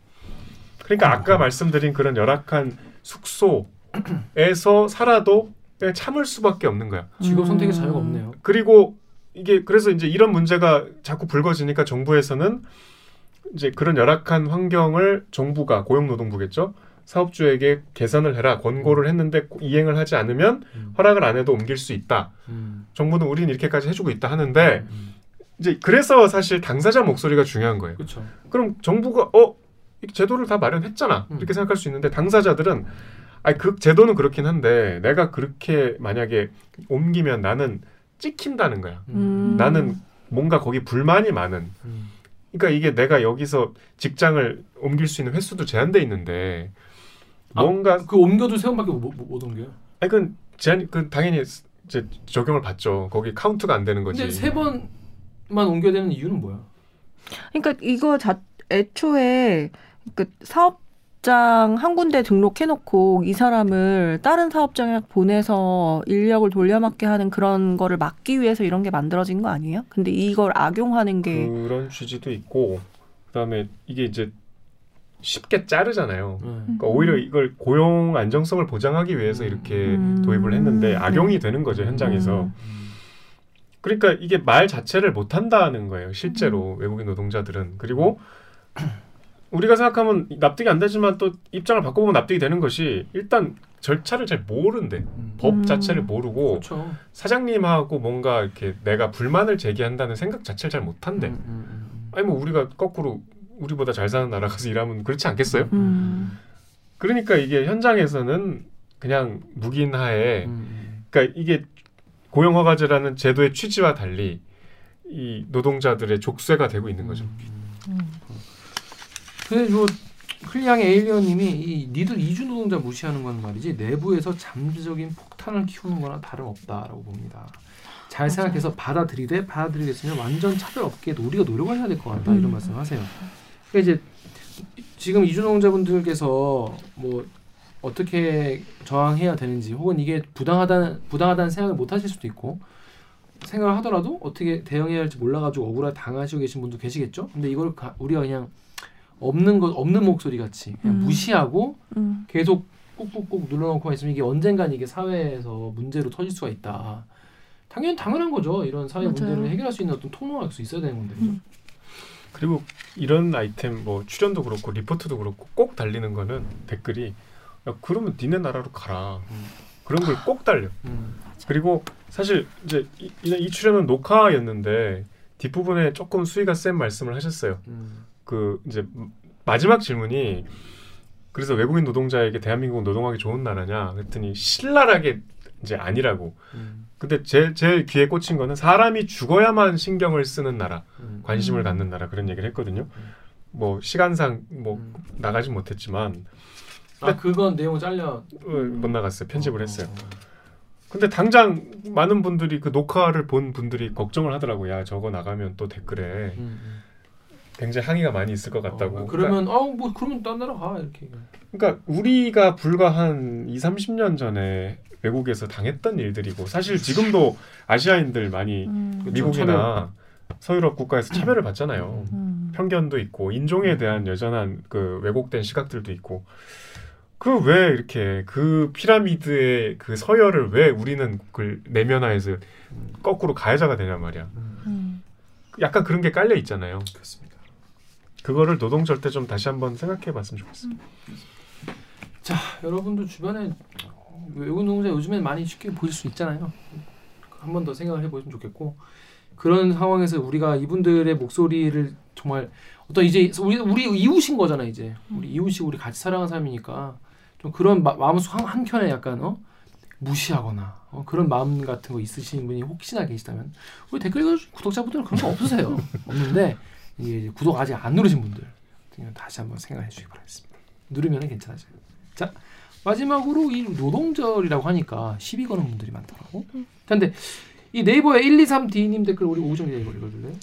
그러니까 아까 말씀드린 그런 열악한 숙소에서 살아도 그냥 참을 수밖에 없는 거야. 직업 선택의 음. 자유가 없네요. 그리고 이게 그래서 이제 이런 문제가 자꾸 불거지니까 정부에서는 이제 그런 열악한 환경을 정부가 고용노동부겠죠 사업주에게 개선을 해라 권고를 했는데 이행을 하지 않으면 음. 허락을 안 해도 옮길 수 있다. 음. 정부는 우리는 이렇게까지 해주고 있다 하는데 이제 그래서 사실 당사자 목소리가 중요한 거예요. 그렇죠. 그럼 정부가 어이 제도를 다 마련했잖아 음. 이렇게 생각할 수 있는데 당사자들은 아니 그 제도는 그렇긴 한데 내가 그렇게 만약에 옮기면 나는 찍힌다는 거야. 음. 나는 뭔가 거기 불만이 많은. 음. 그러니까 이게 내가 여기서 직장을 옮길 수 있는 횟수도 제한돼 있는데 아, 뭔가 그 옮겨도 세 번밖에 못, 못, 못 옮겨요. 아니 그건 제한 그 당연히 이제 적용을 받죠. 거기 카운트가 안 되는 거지. 근데 세 번만 옮겨야 되는 이유는 뭐야? 그러니까 이거 자 애초에 그 사업장 한 군데 등록해놓고 이 사람을 다른 사업장에 보내서 인력을 돌려막게 하는 그런 거를 막기 위해서 이런 게 만들어진 거 아니에요? 근데 이걸 악용하는 게 그런 취지도 있고 그다음에 이게 이제 쉽게 자르잖아요. 네. 그러니까 오히려 이걸 고용 안정성을 보장하기 위해서 이렇게 음. 도입을 했는데 악용이 음. 되는 거죠 현장에서. 음. 그러니까 이게 말 자체를 못 한다는 거예요 실제로 외국인 노동자들은 그리고 우리가 생각하면 납득이 안 되지만 또 입장을 바꿔보면 납득이 되는 것이 일단 절차를 잘 모른대 음. 법 음. 자체를 모르고 그렇죠. 사장님하고 뭔가 이렇게 내가 불만을 제기한다는 생각 자체를 잘 못한대 음, 음, 음. 아니 뭐 우리가 거꾸로 우리보다 잘 사는 나라 가서 일하면 그렇지 않겠어요? 음. 그러니까 이게 현장에서는 그냥 묵인하에 음, 음. 그러니까 이게 고용허가제라는 제도의 취지와 달리 이 노동자들의 족쇄가 되고 있는 거죠. 음. 근데 요 클리앙의 에일리언님이 이 니들 이주 노동자 무시하는 건 말이지 내부에서 잠재적인 폭탄을 키우는 거나 다름없다라고 봅니다. 잘 생각해서 받아들이되 받아들이겠으면 완전 차별 없게 우리가 노력을 해야 될 것 같다 이런 음. 말씀하세요. 그러니까 이제 지금 이주 노동자분들께서 뭐 어떻게 저항해야 되는지 혹은 이게 부당하다는 부당하다는 생각을 못 하실 수도 있고 생각을 하더라도 어떻게 대응해야 할지 몰라가지고 억울하게 당하시고 계신 분도 계시겠죠. 근데 이걸 가- 우리가 그냥 없는 것 없는 목소리 같이 그냥 음. 무시하고 음. 계속 꾹꾹꾹 눌러놓고 있으면 이게 언젠간 이게 사회에서 문제로 터질 수가 있다. 당연 당연한 거죠. 이런 사회 맞아요. 문제를 해결할 수 있는 어떤 통로가 수 있어야 되는 건데. 음. 그리고 이런 아이템 뭐 출연도 그렇고 리포트도 그렇고 꼭 달리는 거는 댓글이 야 그러면 니네 나라로 가라. 음. 그런 걸 꼭 달려. 음. 그리고 사실 이제 이, 이- 이 출연은 녹화였는데 뒷부분에 조금 수위가 센 말씀을 하셨어요. 음. 그 이제 마지막 질문이 그래서 외국인 노동자에게 대한민국은 노동하기 좋은 나라냐 그랬더니 신랄하게 이제 아니라고. 음. 근데 제, 제 귀에 꽂힌 거는 사람이 죽어야만 신경을 쓰는 나라, 음. 관심을 음. 갖는 나라 그런 얘기를 했거든요. 음. 뭐 시간상 뭐 음. 나가지 못했지만 아 그건 내용 잘려 어, 못 나갔어요. 편집을 어, 했어요. 어, 근데 당장 많은 분들이 그 녹화를 본 분들이 걱정을 하더라고요. 야 저거 나가면 또 댓글에 음, 음. 굉장히 항의가 많이 있을 것 같다고. 어, 그러면 아뭐 그러면 딴 나라 가 이렇게. 그러니까 우리가 불과 한 2, 30년 전에 외국에서 당했던 일들이고 사실 지금도 아시아인들 많이 음. 미국이나 서유럽 국가에서 차별을 받잖아요. 음. 편견도 있고 인종에 대한 여전한 그 왜곡된 시각들도 있고 그 왜 이렇게 그 피라미드의 그 서열을 왜 우리는 그걸 내면화해서 거꾸로 가해자가 되냐 말이야. 음. 음. 약간 그런 게 깔려 있잖아요. 그렇습니다. 그거를 노동절 때좀 다시 한번 생각해 봤으면 좋겠어요. 자 여러분도 주변에 외국 노동자 요즘엔 많이 쉽게 보실 수 있잖아요. 한 번 더 생각을 해보시면 좋겠고. 그런 상황에서 우리가 이분들의 목소리를 정말 어떤 이제 우리 우리 이웃인 거잖아 이제. 우리 이웃이 우리 같이 살아가는 사람이니까 좀 그런 마, 마음속 한, 한 켠에 약간 어? 무시하거나 어, 그런 마음 같은 거 있으신 분이 혹시나 계시다면 우리 댓글 구독자분들은 그런 거 없으세요. 없는데 이게 구독 아직 안 누르신 분들 그냥 다시 한번 생각해 주시기 바라겠습니다. 누르면 괜찮아져요. 자 마지막으로 이 노동절이라고 하니까 시비 거는 분들이 많더라고 근데 이 네이버에 123D님 댓글 우리 오정 기자 이거 읽어줄래요?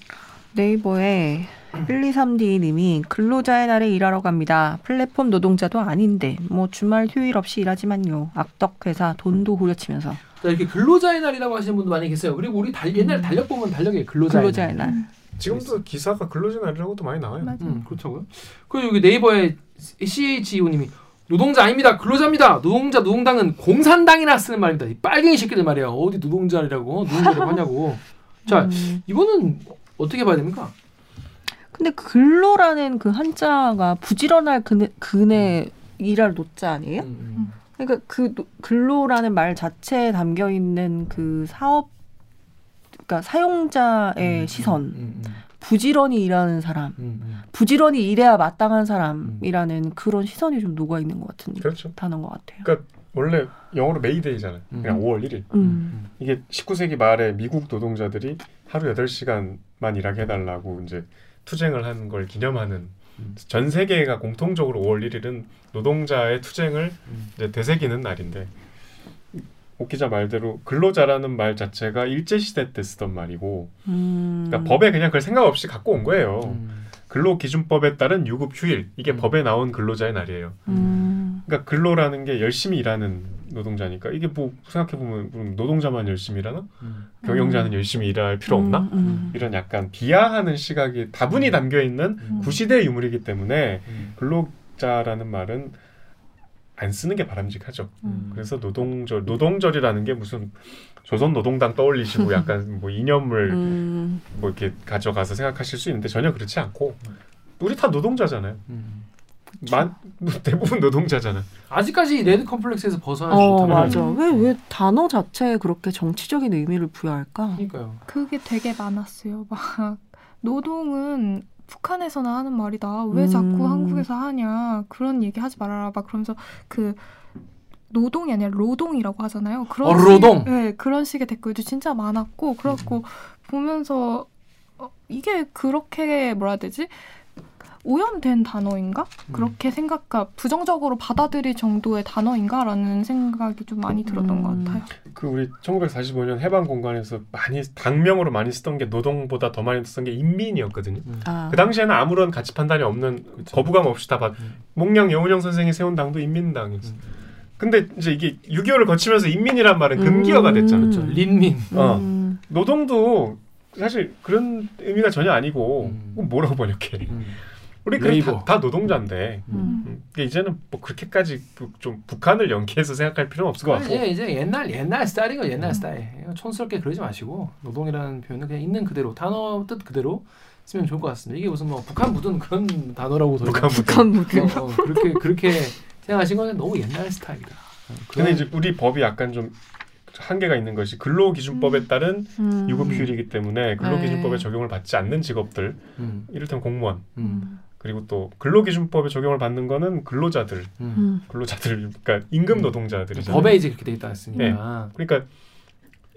네이버에 123D님이 근로자의 날에 일하러 갑니다. 플랫폼 노동자도 아닌데 뭐 주말 휴일 없이 일하지만요. 악덕 회사 돈도 후려치면서 자, 이렇게 근로자의 날이라고 하시는 분도 많이 계세요. 그리고 우리 달, 옛날 달력 보면 달력에 근로자의, 근로자의 날. 날. 지금도 기사가 근로자 날이라고도 많이 나와요. 맞아. 음, 그렇다고요. 그리고 여기 네이버에 CHEO님이 노동자 아닙니다. 근로자입니다. 노동자 노동당은 공산당이나 쓰는 말입니다. 이 빨갱이 새끼들 말이야. 어디 노동자라고 노동자라고 하냐고. 자, 음. 이거는 어떻게 봐야 됩니까? 근데 근로라는 그 한자가 부지런할 그네, 그네 일할 노자 아니에요? 음, 그러니까 그 노- 근로라는 말 자체에 담겨 있는 그 사업 그러니까 사용자의 음, 시선, 음, 음, 부지런히 일하는 사람, 음, 음. 부지런히 일해야 마땅한 사람이라는 그런 시선이 좀 녹아 있는 것 같은 그렇죠. 단어인 것 같아요. 그러니까 원래 영어로 메이데이잖아요. 그냥 음. 5월 1일. 음. 이게 19세기 말에 미국 노동자들이 하루 8시간만 일하게 해달라고 이제 투쟁을 한 걸 기념하는 음. 전 세계가 공통적으로 5월 1일은 노동자의 투쟁을 음. 이제 되새기는 날인데 옥 기자 말대로 근로자라는 말 자체가 일제 시대 때 쓰던 말이고 음. 그러니까 법에 그냥 그걸 생각 없이 갖고 온 거예요. 음. 근로기준법에 따른 유급 휴일 이게 음. 법에 나온 근로자의 날이에요. 음. 그러니까 근로라는 게 열심히 일하는 노동자니까 이게 뭐 생각해 보면 노동자만 열심히 일하나? 음. 경영자는 열심히 일할 필요 없나? 음, 음. 이런 약간 비하하는 시각이 다분히 담겨 있는 음. 구시대의 유물이기 때문에 음. 근로자라는 말은 안 쓰는 게 바람직하죠. 음. 그래서 노동절 노동절이라는 게 무슨 조선 노동당 떠올리시고 약간 뭐 이념을 음. 뭐 이렇게 가져가서 생각하실 수 있는데 전혀 그렇지 않고 우리 다 노동자잖아요. 음. 만 대부분 노동자잖아. 아직까지 레드 컴플렉스에서 벗어나지 어 못하는 맞아. 왜왜 단어 자체에 그렇게 정치적인 의미를 부여할까? 그러니까요. 그게 되게 많았어요. 막 노동은 북한에서나 하는 말이다. 왜 음. 자꾸 한국에서 하냐. 그런 얘기 하지 말아라. 막 그러면서 그 노동이 아니라 로동이라고 하잖아요. 그런 어, 식- 로동. 네, 그런 식의 댓글도 진짜 많았고 그렇고 보면서 어, 이게 그렇게 뭐라 해야 되지? 오염된 단어인가? 음. 그렇게 생각가 부정적으로 받아들일 정도의 단어인가라는 생각이 좀 많이 들었던 음. 것 같아요. 그 우리 1945년 해방 공간에서 많이 당명으로 많이 쓰던 게 노동보다 더 많이 쓰던 게 인민이었거든요. 아. 그 당시에는 아무런 가치 판단이 없는 그쵸. 거부감 없이 다 받. 음. 목량 여운형 선생이 세운 당도 인민당이었어. 음. 근데 이제 이게 6.25를 거치면서 인민이란 말은 금기어가 됐잖아. 음. 그렇죠. 린민. 어. 음. 노동도 사실 그런 의미가 전혀 아니고 음. 뭐라고 번역해? 음. 우리 그 labor. 다, 다 노동자인데 음. 음, 그러니까 이제는 뭐 그렇게까지 부- 좀 북한을 연계해서 생각할 필요는 없을 것 같고 이제 이제 옛날 옛날 스타일인 거 음. 옛날 스타일. 촌스럽게 그러지 마시고 노동이라는 표현은 그냥 있는 그대로 단어 뜻 그대로 쓰면 좋을 것 같습니다. 이게 무슨 뭐 북한 묻은 그런 단어라고 북한 무대. 어, 어, 그렇게 그렇게 생각하신 거는 너무 옛날 스타일이다. 어, 근데 이제 우리 법이 약간 좀 한계가 있는 것이 근로기준법에 따른 음. 유급 휴일이기 때문에 근로기준법에 네. 적용을 받지 않는 직업들 음, 이를테면 공무원 음, 그리고 또 근로기준법에 적용을 받는 거는 근로자들 음. 음. 근로자들 그러니까 임금 노동자들이잖아요. 법에 이제 그렇게 돼 있다 했으니까. 그러니까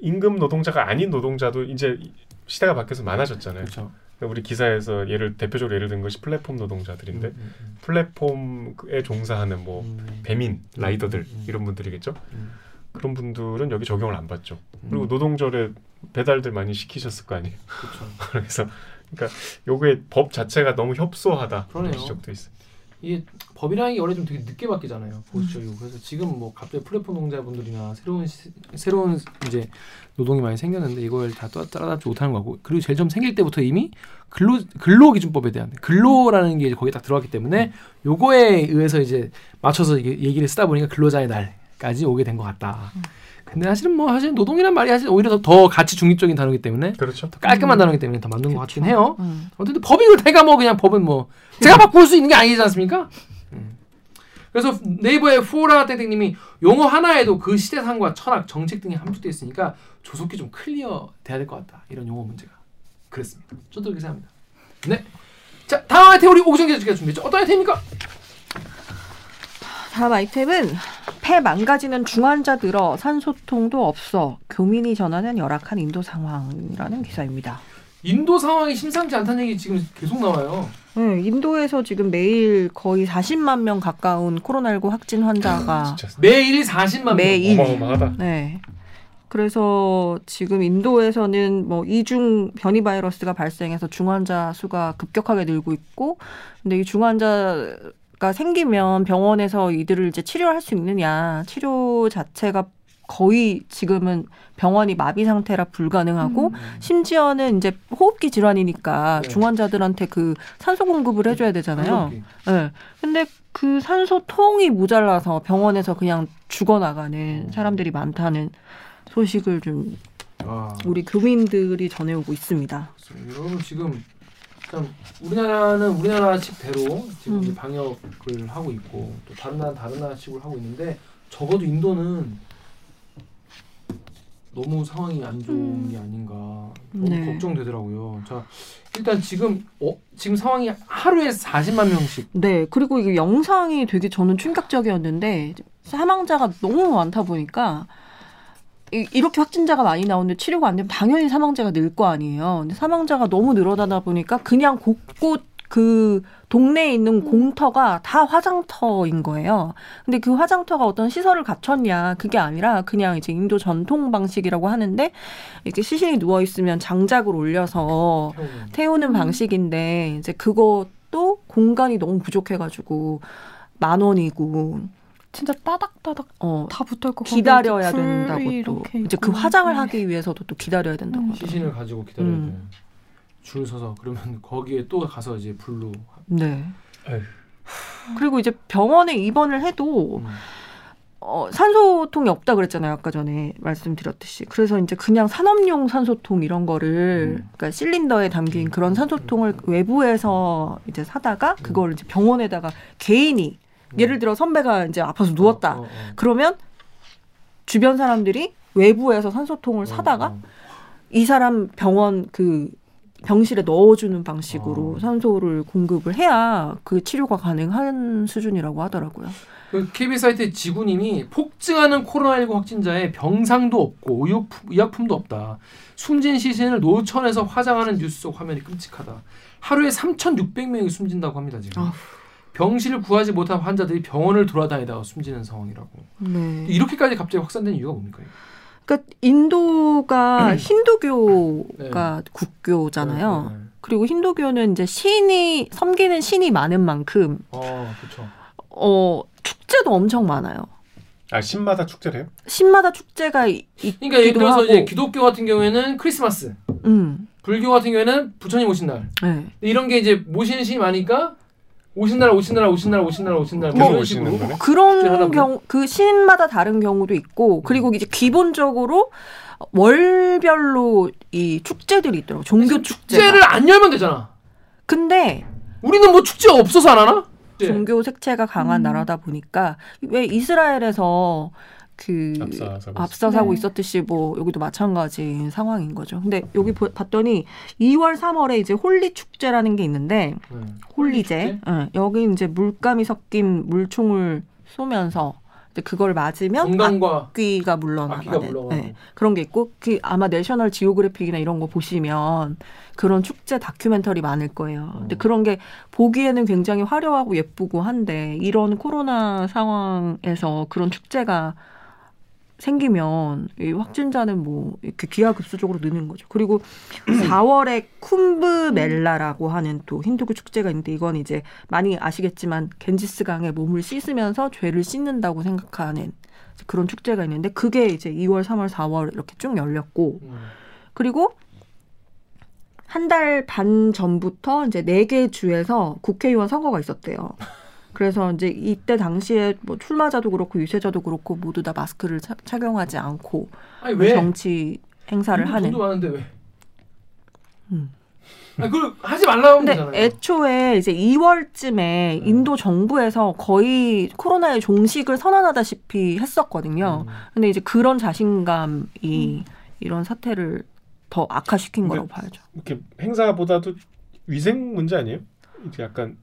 임금 노동자가 아닌 노동자도 이제 시대가 바뀌어서 많아졌잖아요. 그렇죠. 그러니까 우리 기사에서 예를 대표적으로 예를 든 것이 플랫폼 노동자들인데 음, 음, 플랫폼에 종사하는 뭐 음. 배민 라이더들 음. 이런 분들이겠죠. 음. 그런 분들은 여기 적용을 안 받죠. 그리고 음. 노동절에 배달들 많이 시키셨을 거 아니에요. 그렇죠. 그래서 그러니까 요게 법 자체가 너무 협소하다 그러네요. 그런 지적도 있어요. 이게 법이라는 게 원래 좀 되게 늦게 바뀌잖아요. 보수적이고 그래서 지금 뭐 갑자기 플랫폼 노동자분들이나 새로운 시, 새로운 이제 노동이 많이 생겼는데 이걸 다 따- 따라잡지 못하는 거고 그리고 제일 처음 생길 때부터 이미 근로 근로 기준법에 대한 근로라는 게 이제 거기에 딱 들어갔기 때문에 요거에 의해서 이제 맞춰서 얘기를 쓰다 보니까 근로자의 날까지 오게 된 것 같다. 근데 사실은 뭐 사실 노동이란 말이 사실 오히려 더, 더 가치 중립적인 단어이기 때문에 그렇죠. 더 깔끔한 단어이기 때문에 더 맞는 것 같긴 해요. 음. 어쨌든 법이 그렇다니까 뭐 그냥 법은 뭐 제가 바꿀 수 있는 게 아니지 않습니까? 음. 그래서 네이버의 후오라 땡땡님이 용어 하나에도 그 시대상과 철학, 정책 등이 함축되어 있으니까 조속히 좀 clear 돼야 될 것 같다. 이런 용어 문제가 그렇습니다. 저도 그렇게 생각합니다. 네. 자 다음 아이템 우리 오기정 기자가 준비했죠. 어떤 아이템입니까? 다음 아이템은 폐 망가지는 중환자 들어 산소통도 없어 교민이 전하는 열악한 인도 상황이라는 기사입니다. 인도 상황이 심상치 않다는 얘기 지금 계속 나와요. 네, 인도에서 지금 매일 거의 40만 명 가까운 코로나19 확진 환자가 진짜 매일 40만 명. 매일 어마어마하다. 네. 그래서 지금 인도에서는 뭐 이중 변이 바이러스가 발생해서 중환자 수가 급격하게 늘고 있고 근데 이 중환자 가 생기면 병원에서 이들을 이제 치료할 수 있느냐 치료 자체가 거의 지금은 병원이 마비 상태라 불가능하고 음. 심지어는 이제 호흡기 질환이니까 네. 중환자들한테 그 산소 공급을 해줘야 되잖아요. 그렇게. 네. 근데 그 산소 통이 모자라서 병원에서 그냥 죽어나가는 음. 사람들이 많다는 소식을 좀 아. 우리 교민들이 전해오고 있습니다. 여러분 지금 참 우리나라는 우리나라식대로 지금 음. 방역을 하고 있고 또 다른 나라 는 다른 나라식으로 하고 있는데 적어도 인도는 너무 상황이 안 좋은 음. 게 아닌가 너무 네. 걱정되더라고요. 자 일단 지금 어, 지금 상황이 하루에 40만 명씩 네, 그리고 이게 영상이 되게 저는 충격적이었는데 사망자가 너무 많다 보니까 이- 이렇게 확진자가 많이 나오는데 치료가 안 되면 당연히 사망자가 늘 거 아니에요. 근데 사망자가 너무 늘어나다 보니까 그냥 곳곳 그 동네에 있는 공터가 다 화장터인 거예요. 근데 그 화장터가 어떤 시설을 갖췄냐 그게 아니라 그냥 이제 인도 전통 방식이라고 하는데 이렇게 시신이 누워 있으면 장작을 올려서 태우는 방식인데 이제 그것도 공간이 너무 부족해가지고 만 원이고 진짜 따닥따닥 어 다 붙어 있고 기다려야 된다고 또 이제 그. 화장을 네. 하기 위해서도 또 기다려야 된다고 음. 시신을 가지고 기다려야 음. 돼요. 줄 서서 그러면 거기에 또 가서 이제 불로 네. 그리고 이제 병원에 입원을 해도 음. 어, 산소통이 없다 그랬잖아요 아까 전에 말씀드렸듯이 그래서 이제 그냥 산업용 산소통 이런 거를 음. 그러니까 실린더에 담긴 그런 산소통을 외부에서 이제 사다가 그걸 이제 병원에다가 개인이 예를 들어 선배가 이제 아파서 누웠다 어, 어, 어. 그러면 주변 사람들이 외부에서 산소통을 사다가 어, 어. 이 사람 병원 그 병실에 넣어주는 방식으로 어. 산소를 공급을 해야 그 치료가 가능한 수준이라고 하더라고요. 그 KBS 사이트 지구님이 폭증하는 코로나19 확진자에 병상도 없고 의욕, 의약품도 없다. 숨진 시신을 노천에서 화장하는 뉴스 속 화면이 끔찍하다. 하루에 3,600명이 숨진다고 합니다 지금. 아휴. 병실을 구하지 못한 환자들이 병원을 돌아다니다가 숨지는 상황이라고. 네. 이렇게까지 갑자기 확산된 이유가 뭡니까? 그러니까 인도가 힌두교가 국교잖아요. 네, 네. 그리고 힌두교는 이제 신이 섬기는 신이 많은 만큼 어, 그렇죠. 어 축제도 엄청 많아요. 아 신마다 축제래요? 신마다 축제가 이- 있기도 그러니까 예를 들어서 하고, 이제 기독교 같은 경우에는 크리스마스, 음, 불교 같은 경우에는 부처님 오신 날 네. 이런 게 이제 모시는 신이 많으니까 오신 날 오신 날 오신 날 오신 날 오신 날 뭐 이런 식으로 그런. 경우 그 신마다 다른 경우도 있고 그리고 이제 기본적으로 월별로 이 축제들이 있더라고 요 종교 축제가. 축제를 안 열면 되잖아. 근데 우리는 뭐 축제 없어서 안 하나? 네. 종교 색채가 강한 음. 나라다 보니까 왜 이스라엘에서 그 압사 사고 압사 사고 네. 있었듯이 뭐 여기도 마찬가지인 상황인 거죠. 근데 여기 보- 봤더니 2월 3월에 이제 홀리 축제라는 게 있는데 네. 홀리제 응, 여기 이제 물감이 섞인 물총을 쏘면서 이제 그걸 맞으면 건강과 악귀가 악기가 물러나가는 물러가고. 네, 그런 게 있고 그 아마 내셔널 지오그래픽이나 이런 거 보시면 그런 축제 다큐멘터리 많을 거예요. 근데 음. 그런 게 보기에는 굉장히 화려하고 예쁘고 한데 이런 코로나 상황에서 그런 축제가 생기면 이 확진자는 뭐 이렇게 기하급수적으로 느는 거죠. 그리고 4월에 쿰브 멜라라고 하는 또 힌두교 축제가 있는데 이건 이제 많이 아시겠지만 겐지스 강에 몸을 씻으면서 죄를 씻는다고 생각하는 그런 축제가 있는데 그게 이제 2월, 3월, 4월 이렇게 쭉 열렸고 음. 그리고 한 달 반 전부터 이제 네 개 주에서 국회의원 선거가 있었대요. 그래서 이제 이때 당시에 뭐 출마자도 그렇고 유세자도 그렇고 모두 다 마스크를 차- 착용하지 않고 아니 왜? 정치 행사를 돈도 하는. 돈도 많은데 왜? 음. 아니 그걸 하지 말라고 근데 되잖아요. 애초에 이제 2월쯤에 인도 정부에서 거의 코로나의 종식을 선언하다시피 했었거든요. 음. 근데 이제 그런 자신감이 이런 사태를 더 악화시킨 거라고 봐야죠. 이렇게 행사보다도 위생 문제 아니에요? 이제 약간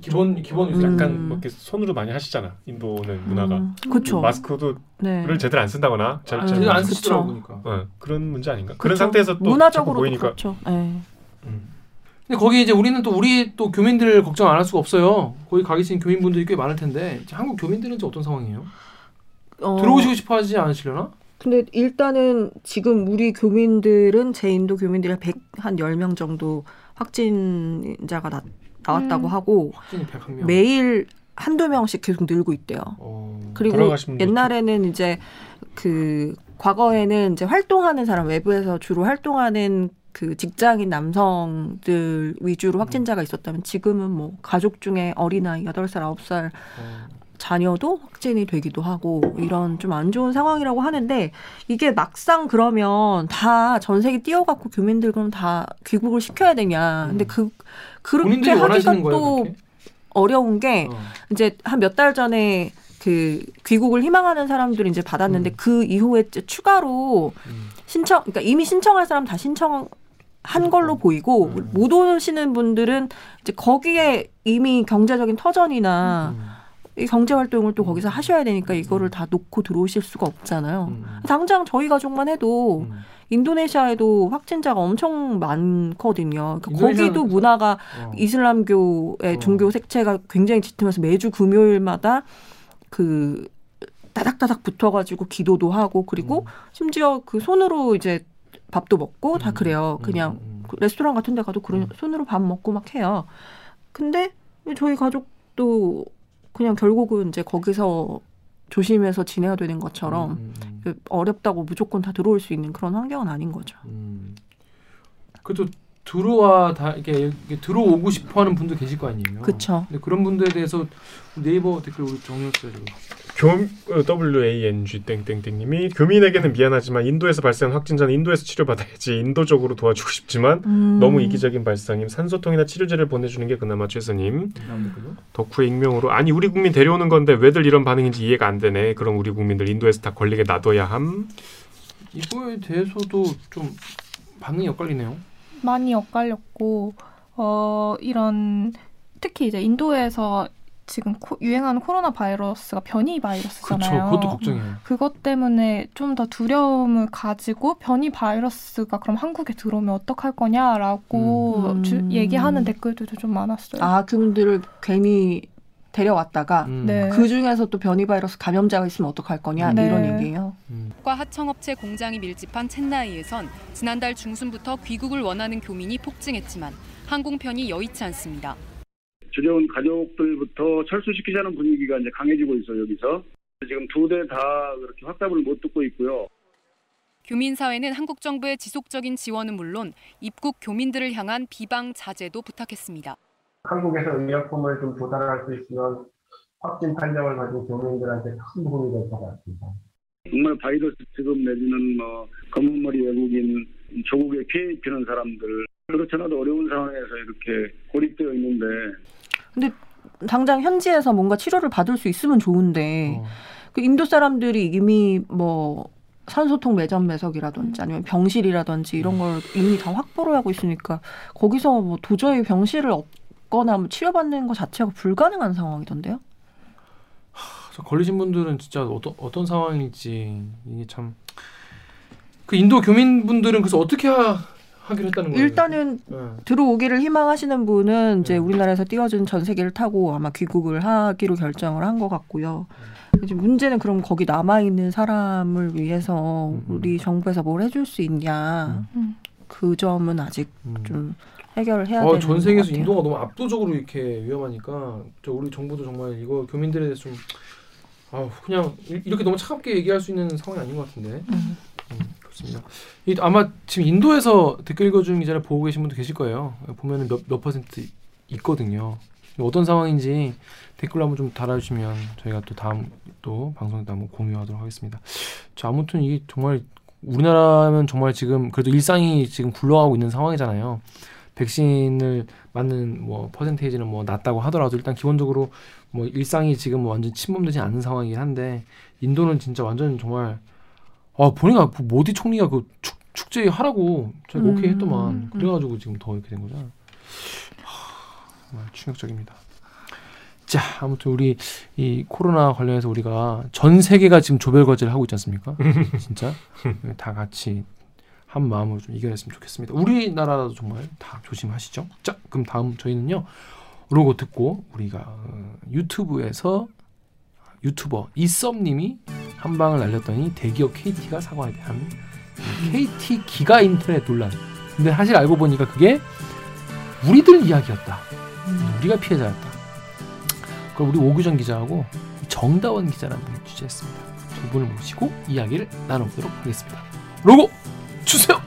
기본 기본 음. 약간 뭐 이렇게 손으로 많이 하시잖아. 인도는 문화가 음, 그쵸. 마스크도 네. 를 제대로 안 쓴다거나 잘, 아, 잘 제대로 안 그쵸. 쓰시더라고 보니까. 어, 그런 문제 아닌가? 그런 그쵸. 상태에서 또 자꾸 문화적으로도 보이니까 그렇죠. 네. 근데 거기 이제 우리는 또 우리 또 교민들 걱정 안 할 수가 없어요. 거기 가 계신 교민분들이 꽤 많을 텐데 한국 교민들은 이제 어떤 상황이에요? 어, 들어오시고 싶어 하지 않으시려나? 근데 일단은 지금 우리 교민들은 제 인도 교민들이 100 한 10명 정도 확진자가 나, 나왔다고 음. 하고 확진이 101명. 매일 한두 명씩 계속 늘고 있대요. 어. 그리고 옛날에는 이제 그 과거에는 이제 활동하는 사람 외부에서 주로 활동하는 그 직장인 남성들 위주로 음. 확진자가 있었다면 지금은 뭐 가족 중에 어린아이 8살, 9살 어. 자녀도 확진이 되기도 하고 이런 좀 안 좋은 상황이라고 하는데 이게 막상 그러면 다 전 세계 뛰어갖고 교민들 그럼 다 귀국을 시켜야 되냐? 근데 그 그렇게 음. 하기가 거예요, 또 그렇게? 어려운 게 어. 이제 한 몇 달 전에 그 귀국을 희망하는 사람들이 이제 받았는데 음. 그 이후에 추가로 음. 신청 그러니까 이미 신청할 사람 다 신청 한 걸로 보이고 음. 못 오시는 분들은 이제 거기에 이미 경제적인 터전이나 음. 이 경제 활동을 또 거기서 하셔야 되니까 이거를 다 놓고 들어오실 수가 없잖아요. 음. 당장 저희 가족만 해도 음. 인도네시아에도 확진자가 엄청 많거든요. 그러니까 거기도 문화가 어. 이슬람교의 어. 종교 색채가 굉장히 짙으면서 매주 금요일마다 그 따닥따닥 붙어가지고 기도도 하고 그리고 음. 심지어 그 손으로 이제 밥도 먹고 다 음. 그래요. 음. 그냥 음. 그 레스토랑 같은 데 가도 그런 음. 손으로 밥 먹고 막 해요. 근데 저희 가족도 그냥 결국은 이제 거기서 조심해서 지내야 되는 것처럼 음, 음, 그 어렵다고 무조건 다 들어올 수 있는 그런 환경은 아닌 거죠. 음. 그래도 들어와 다 이렇게, 이렇게 들어오고 싶어하는 분도 계실 거 아니에요. 근데 그런 분들에 대해서 네이버 댓글 우리 정리했어요. 교 WANG 땡땡땡님이 교민에게는 미안하지만 인도에서 발생한 확진자는 인도에서 치료받아야지 인도적으로 도와주고 싶지만 음. 너무 이기적인 발상임 산소통이나 치료제를 보내주는 게 그나마 최선임. 덕후의 익명으로 아니 우리 국민 데려오는 건데 왜들 이런 반응인지 이해가 안 되네 그럼 우리 국민들 인도에서 다 걸리게 놔둬야 함 이거에 대해서도 좀 반응이 엇갈리네요. 많이 엇갈렸고 어 이런 특히 이제 인도에서 지금 코- 유행하는 코로나 바이러스가 변이 그렇죠. 바이러스잖아요. 그것도 걱정이에요. 그것 때문에 좀 더 두려움을 가지고 변이 바이러스가 그럼 한국에 들어오면 어떡할 거냐라고 음. 주- 얘기하는 댓글들도 좀 많았어요. 아 그분들을 괜히 데려왔다가 음. 네. 그 중에서 또 변이 바이러스 감염자가 있으면 어떡할 거냐 네. 이런 얘기예요. 음. 과 하청업체 공장이 밀집한 첸나이에선 지난달 중순부터 귀국을 원하는 교민이 폭증했지만 항공편이 여의치 않습니다. 주재원 가족들부터 철수시키자는 분위기가 이제 강해지고 있어요 여기서 지금 두 대 다 그렇게 확답을 못 듣고 있고요. 교민사회는 한국 정부의 지속적인 지원은 물론 입국 교민들을 향한 비방 자제도 부탁했습니다. 한국에서 의약품을 좀 조달할 수 있으면 확진 판정을 가진 교민들한테 큰 도움이 될 것 같습니다. 정말 바이러스 특급 내지는 뭐 검은머리 외국인 조국에 피해 입히는 사람들 그렇지 않아도 어려운 상황에서 이렇게 고립되어 있는데 당장 현지에서 뭔가 치료를 받을 수 있으면 좋은데 어. 그 인도 사람들이 이미 뭐 산소통 매점 매석이라든지 아니면 병실이라든지 이런 걸 이미 다 확보를 하고 있으니까 거기서 뭐 도저히 병실을 얻거나 뭐 치료받는 것 자체가 불가능한 상황이던데요. 저 걸리신 분들은 진짜 어떤 어떤 상황일지 이게 참. 그 인도 교민분들은 그래서 어떻게 하, 하기로 했다는 거예요? 일단은 네. 들어오기를 희망하시는 분은 이제 네. 우리나라에서 띄워준 전세기를 타고 아마 귀국을 하기로 결정을 한 것 같고요. 이제 문제는 그럼 거기 남아 있는 사람을 위해서 음, 음. 우리 정부에서 뭘 해줄 수 있냐 음. 그 점은 아직 음. 좀 해결을 해야 어, 되는 전것 세계에서 같아요. 인도가 너무 압도적으로 이렇게 위험하니까 저 우리 정부도 정말 이거 교민들에 대해서 좀 아, 그냥 이- 이렇게 너무 차갑게 얘기할 수 있는 상황이 아닌 것 같은데. 음. 음, 그렇습니다. 이, 아마 지금 인도에서 댓글 읽어주는 기자를 보고 계신 분도 계실 거예요. 보면은 몇, 몇 퍼센트 있거든요. 어떤 상황인지 댓글로 한번 좀 달아주시면 저희가 또 다음 또 방송에 도 한번 공유하도록 하겠습니다. 자, 아무튼 이게 정말 우리나라면 정말 지금 그래도 일상이 지금 굴러가고 있는 상황이잖아요. 백신을 맞는 뭐 퍼센테이지는 뭐 낮다고 하더라도 일단 기본적으로 뭐 일상이 지금 완전 침범되지 않는 상황이긴 한데 인도는 진짜 완전 정말 아 보니까 그 모디 총리가 그 축, 축제 하라고 저희가 음, 오케이 했더만 음. 그래가지고 지금 더 이렇게 된 거잖아. 하, 정말 충격적입니다. 자 아무튼 우리 이 코로나 관련해서 우리가 전 세계가 지금 조별과제를 하고 있지 않습니까? 진짜 다 같이 한 마음으로 좀 이겨냈으면 좋겠습니다. 우리나라도 정말 다 조심하시죠. 자, 그럼 다음 저희는요. 로고 듣고 우리가 어, 유튜브에서 유튜버 이썸님이 한 방을 날렸더니 대기업 KT가 사과에 대한 KT 기가 인터넷 논란. 근데 사실 알고 보니까 그게 우리들 이야기였다. 우리가 피해자였다. 그걸 우리 오규정 기자하고 정다원 기자라는 분이 취재했습니다. 두 분을 모시고 이야기를 나눠보도록 하겠습니다. 로고 주세요.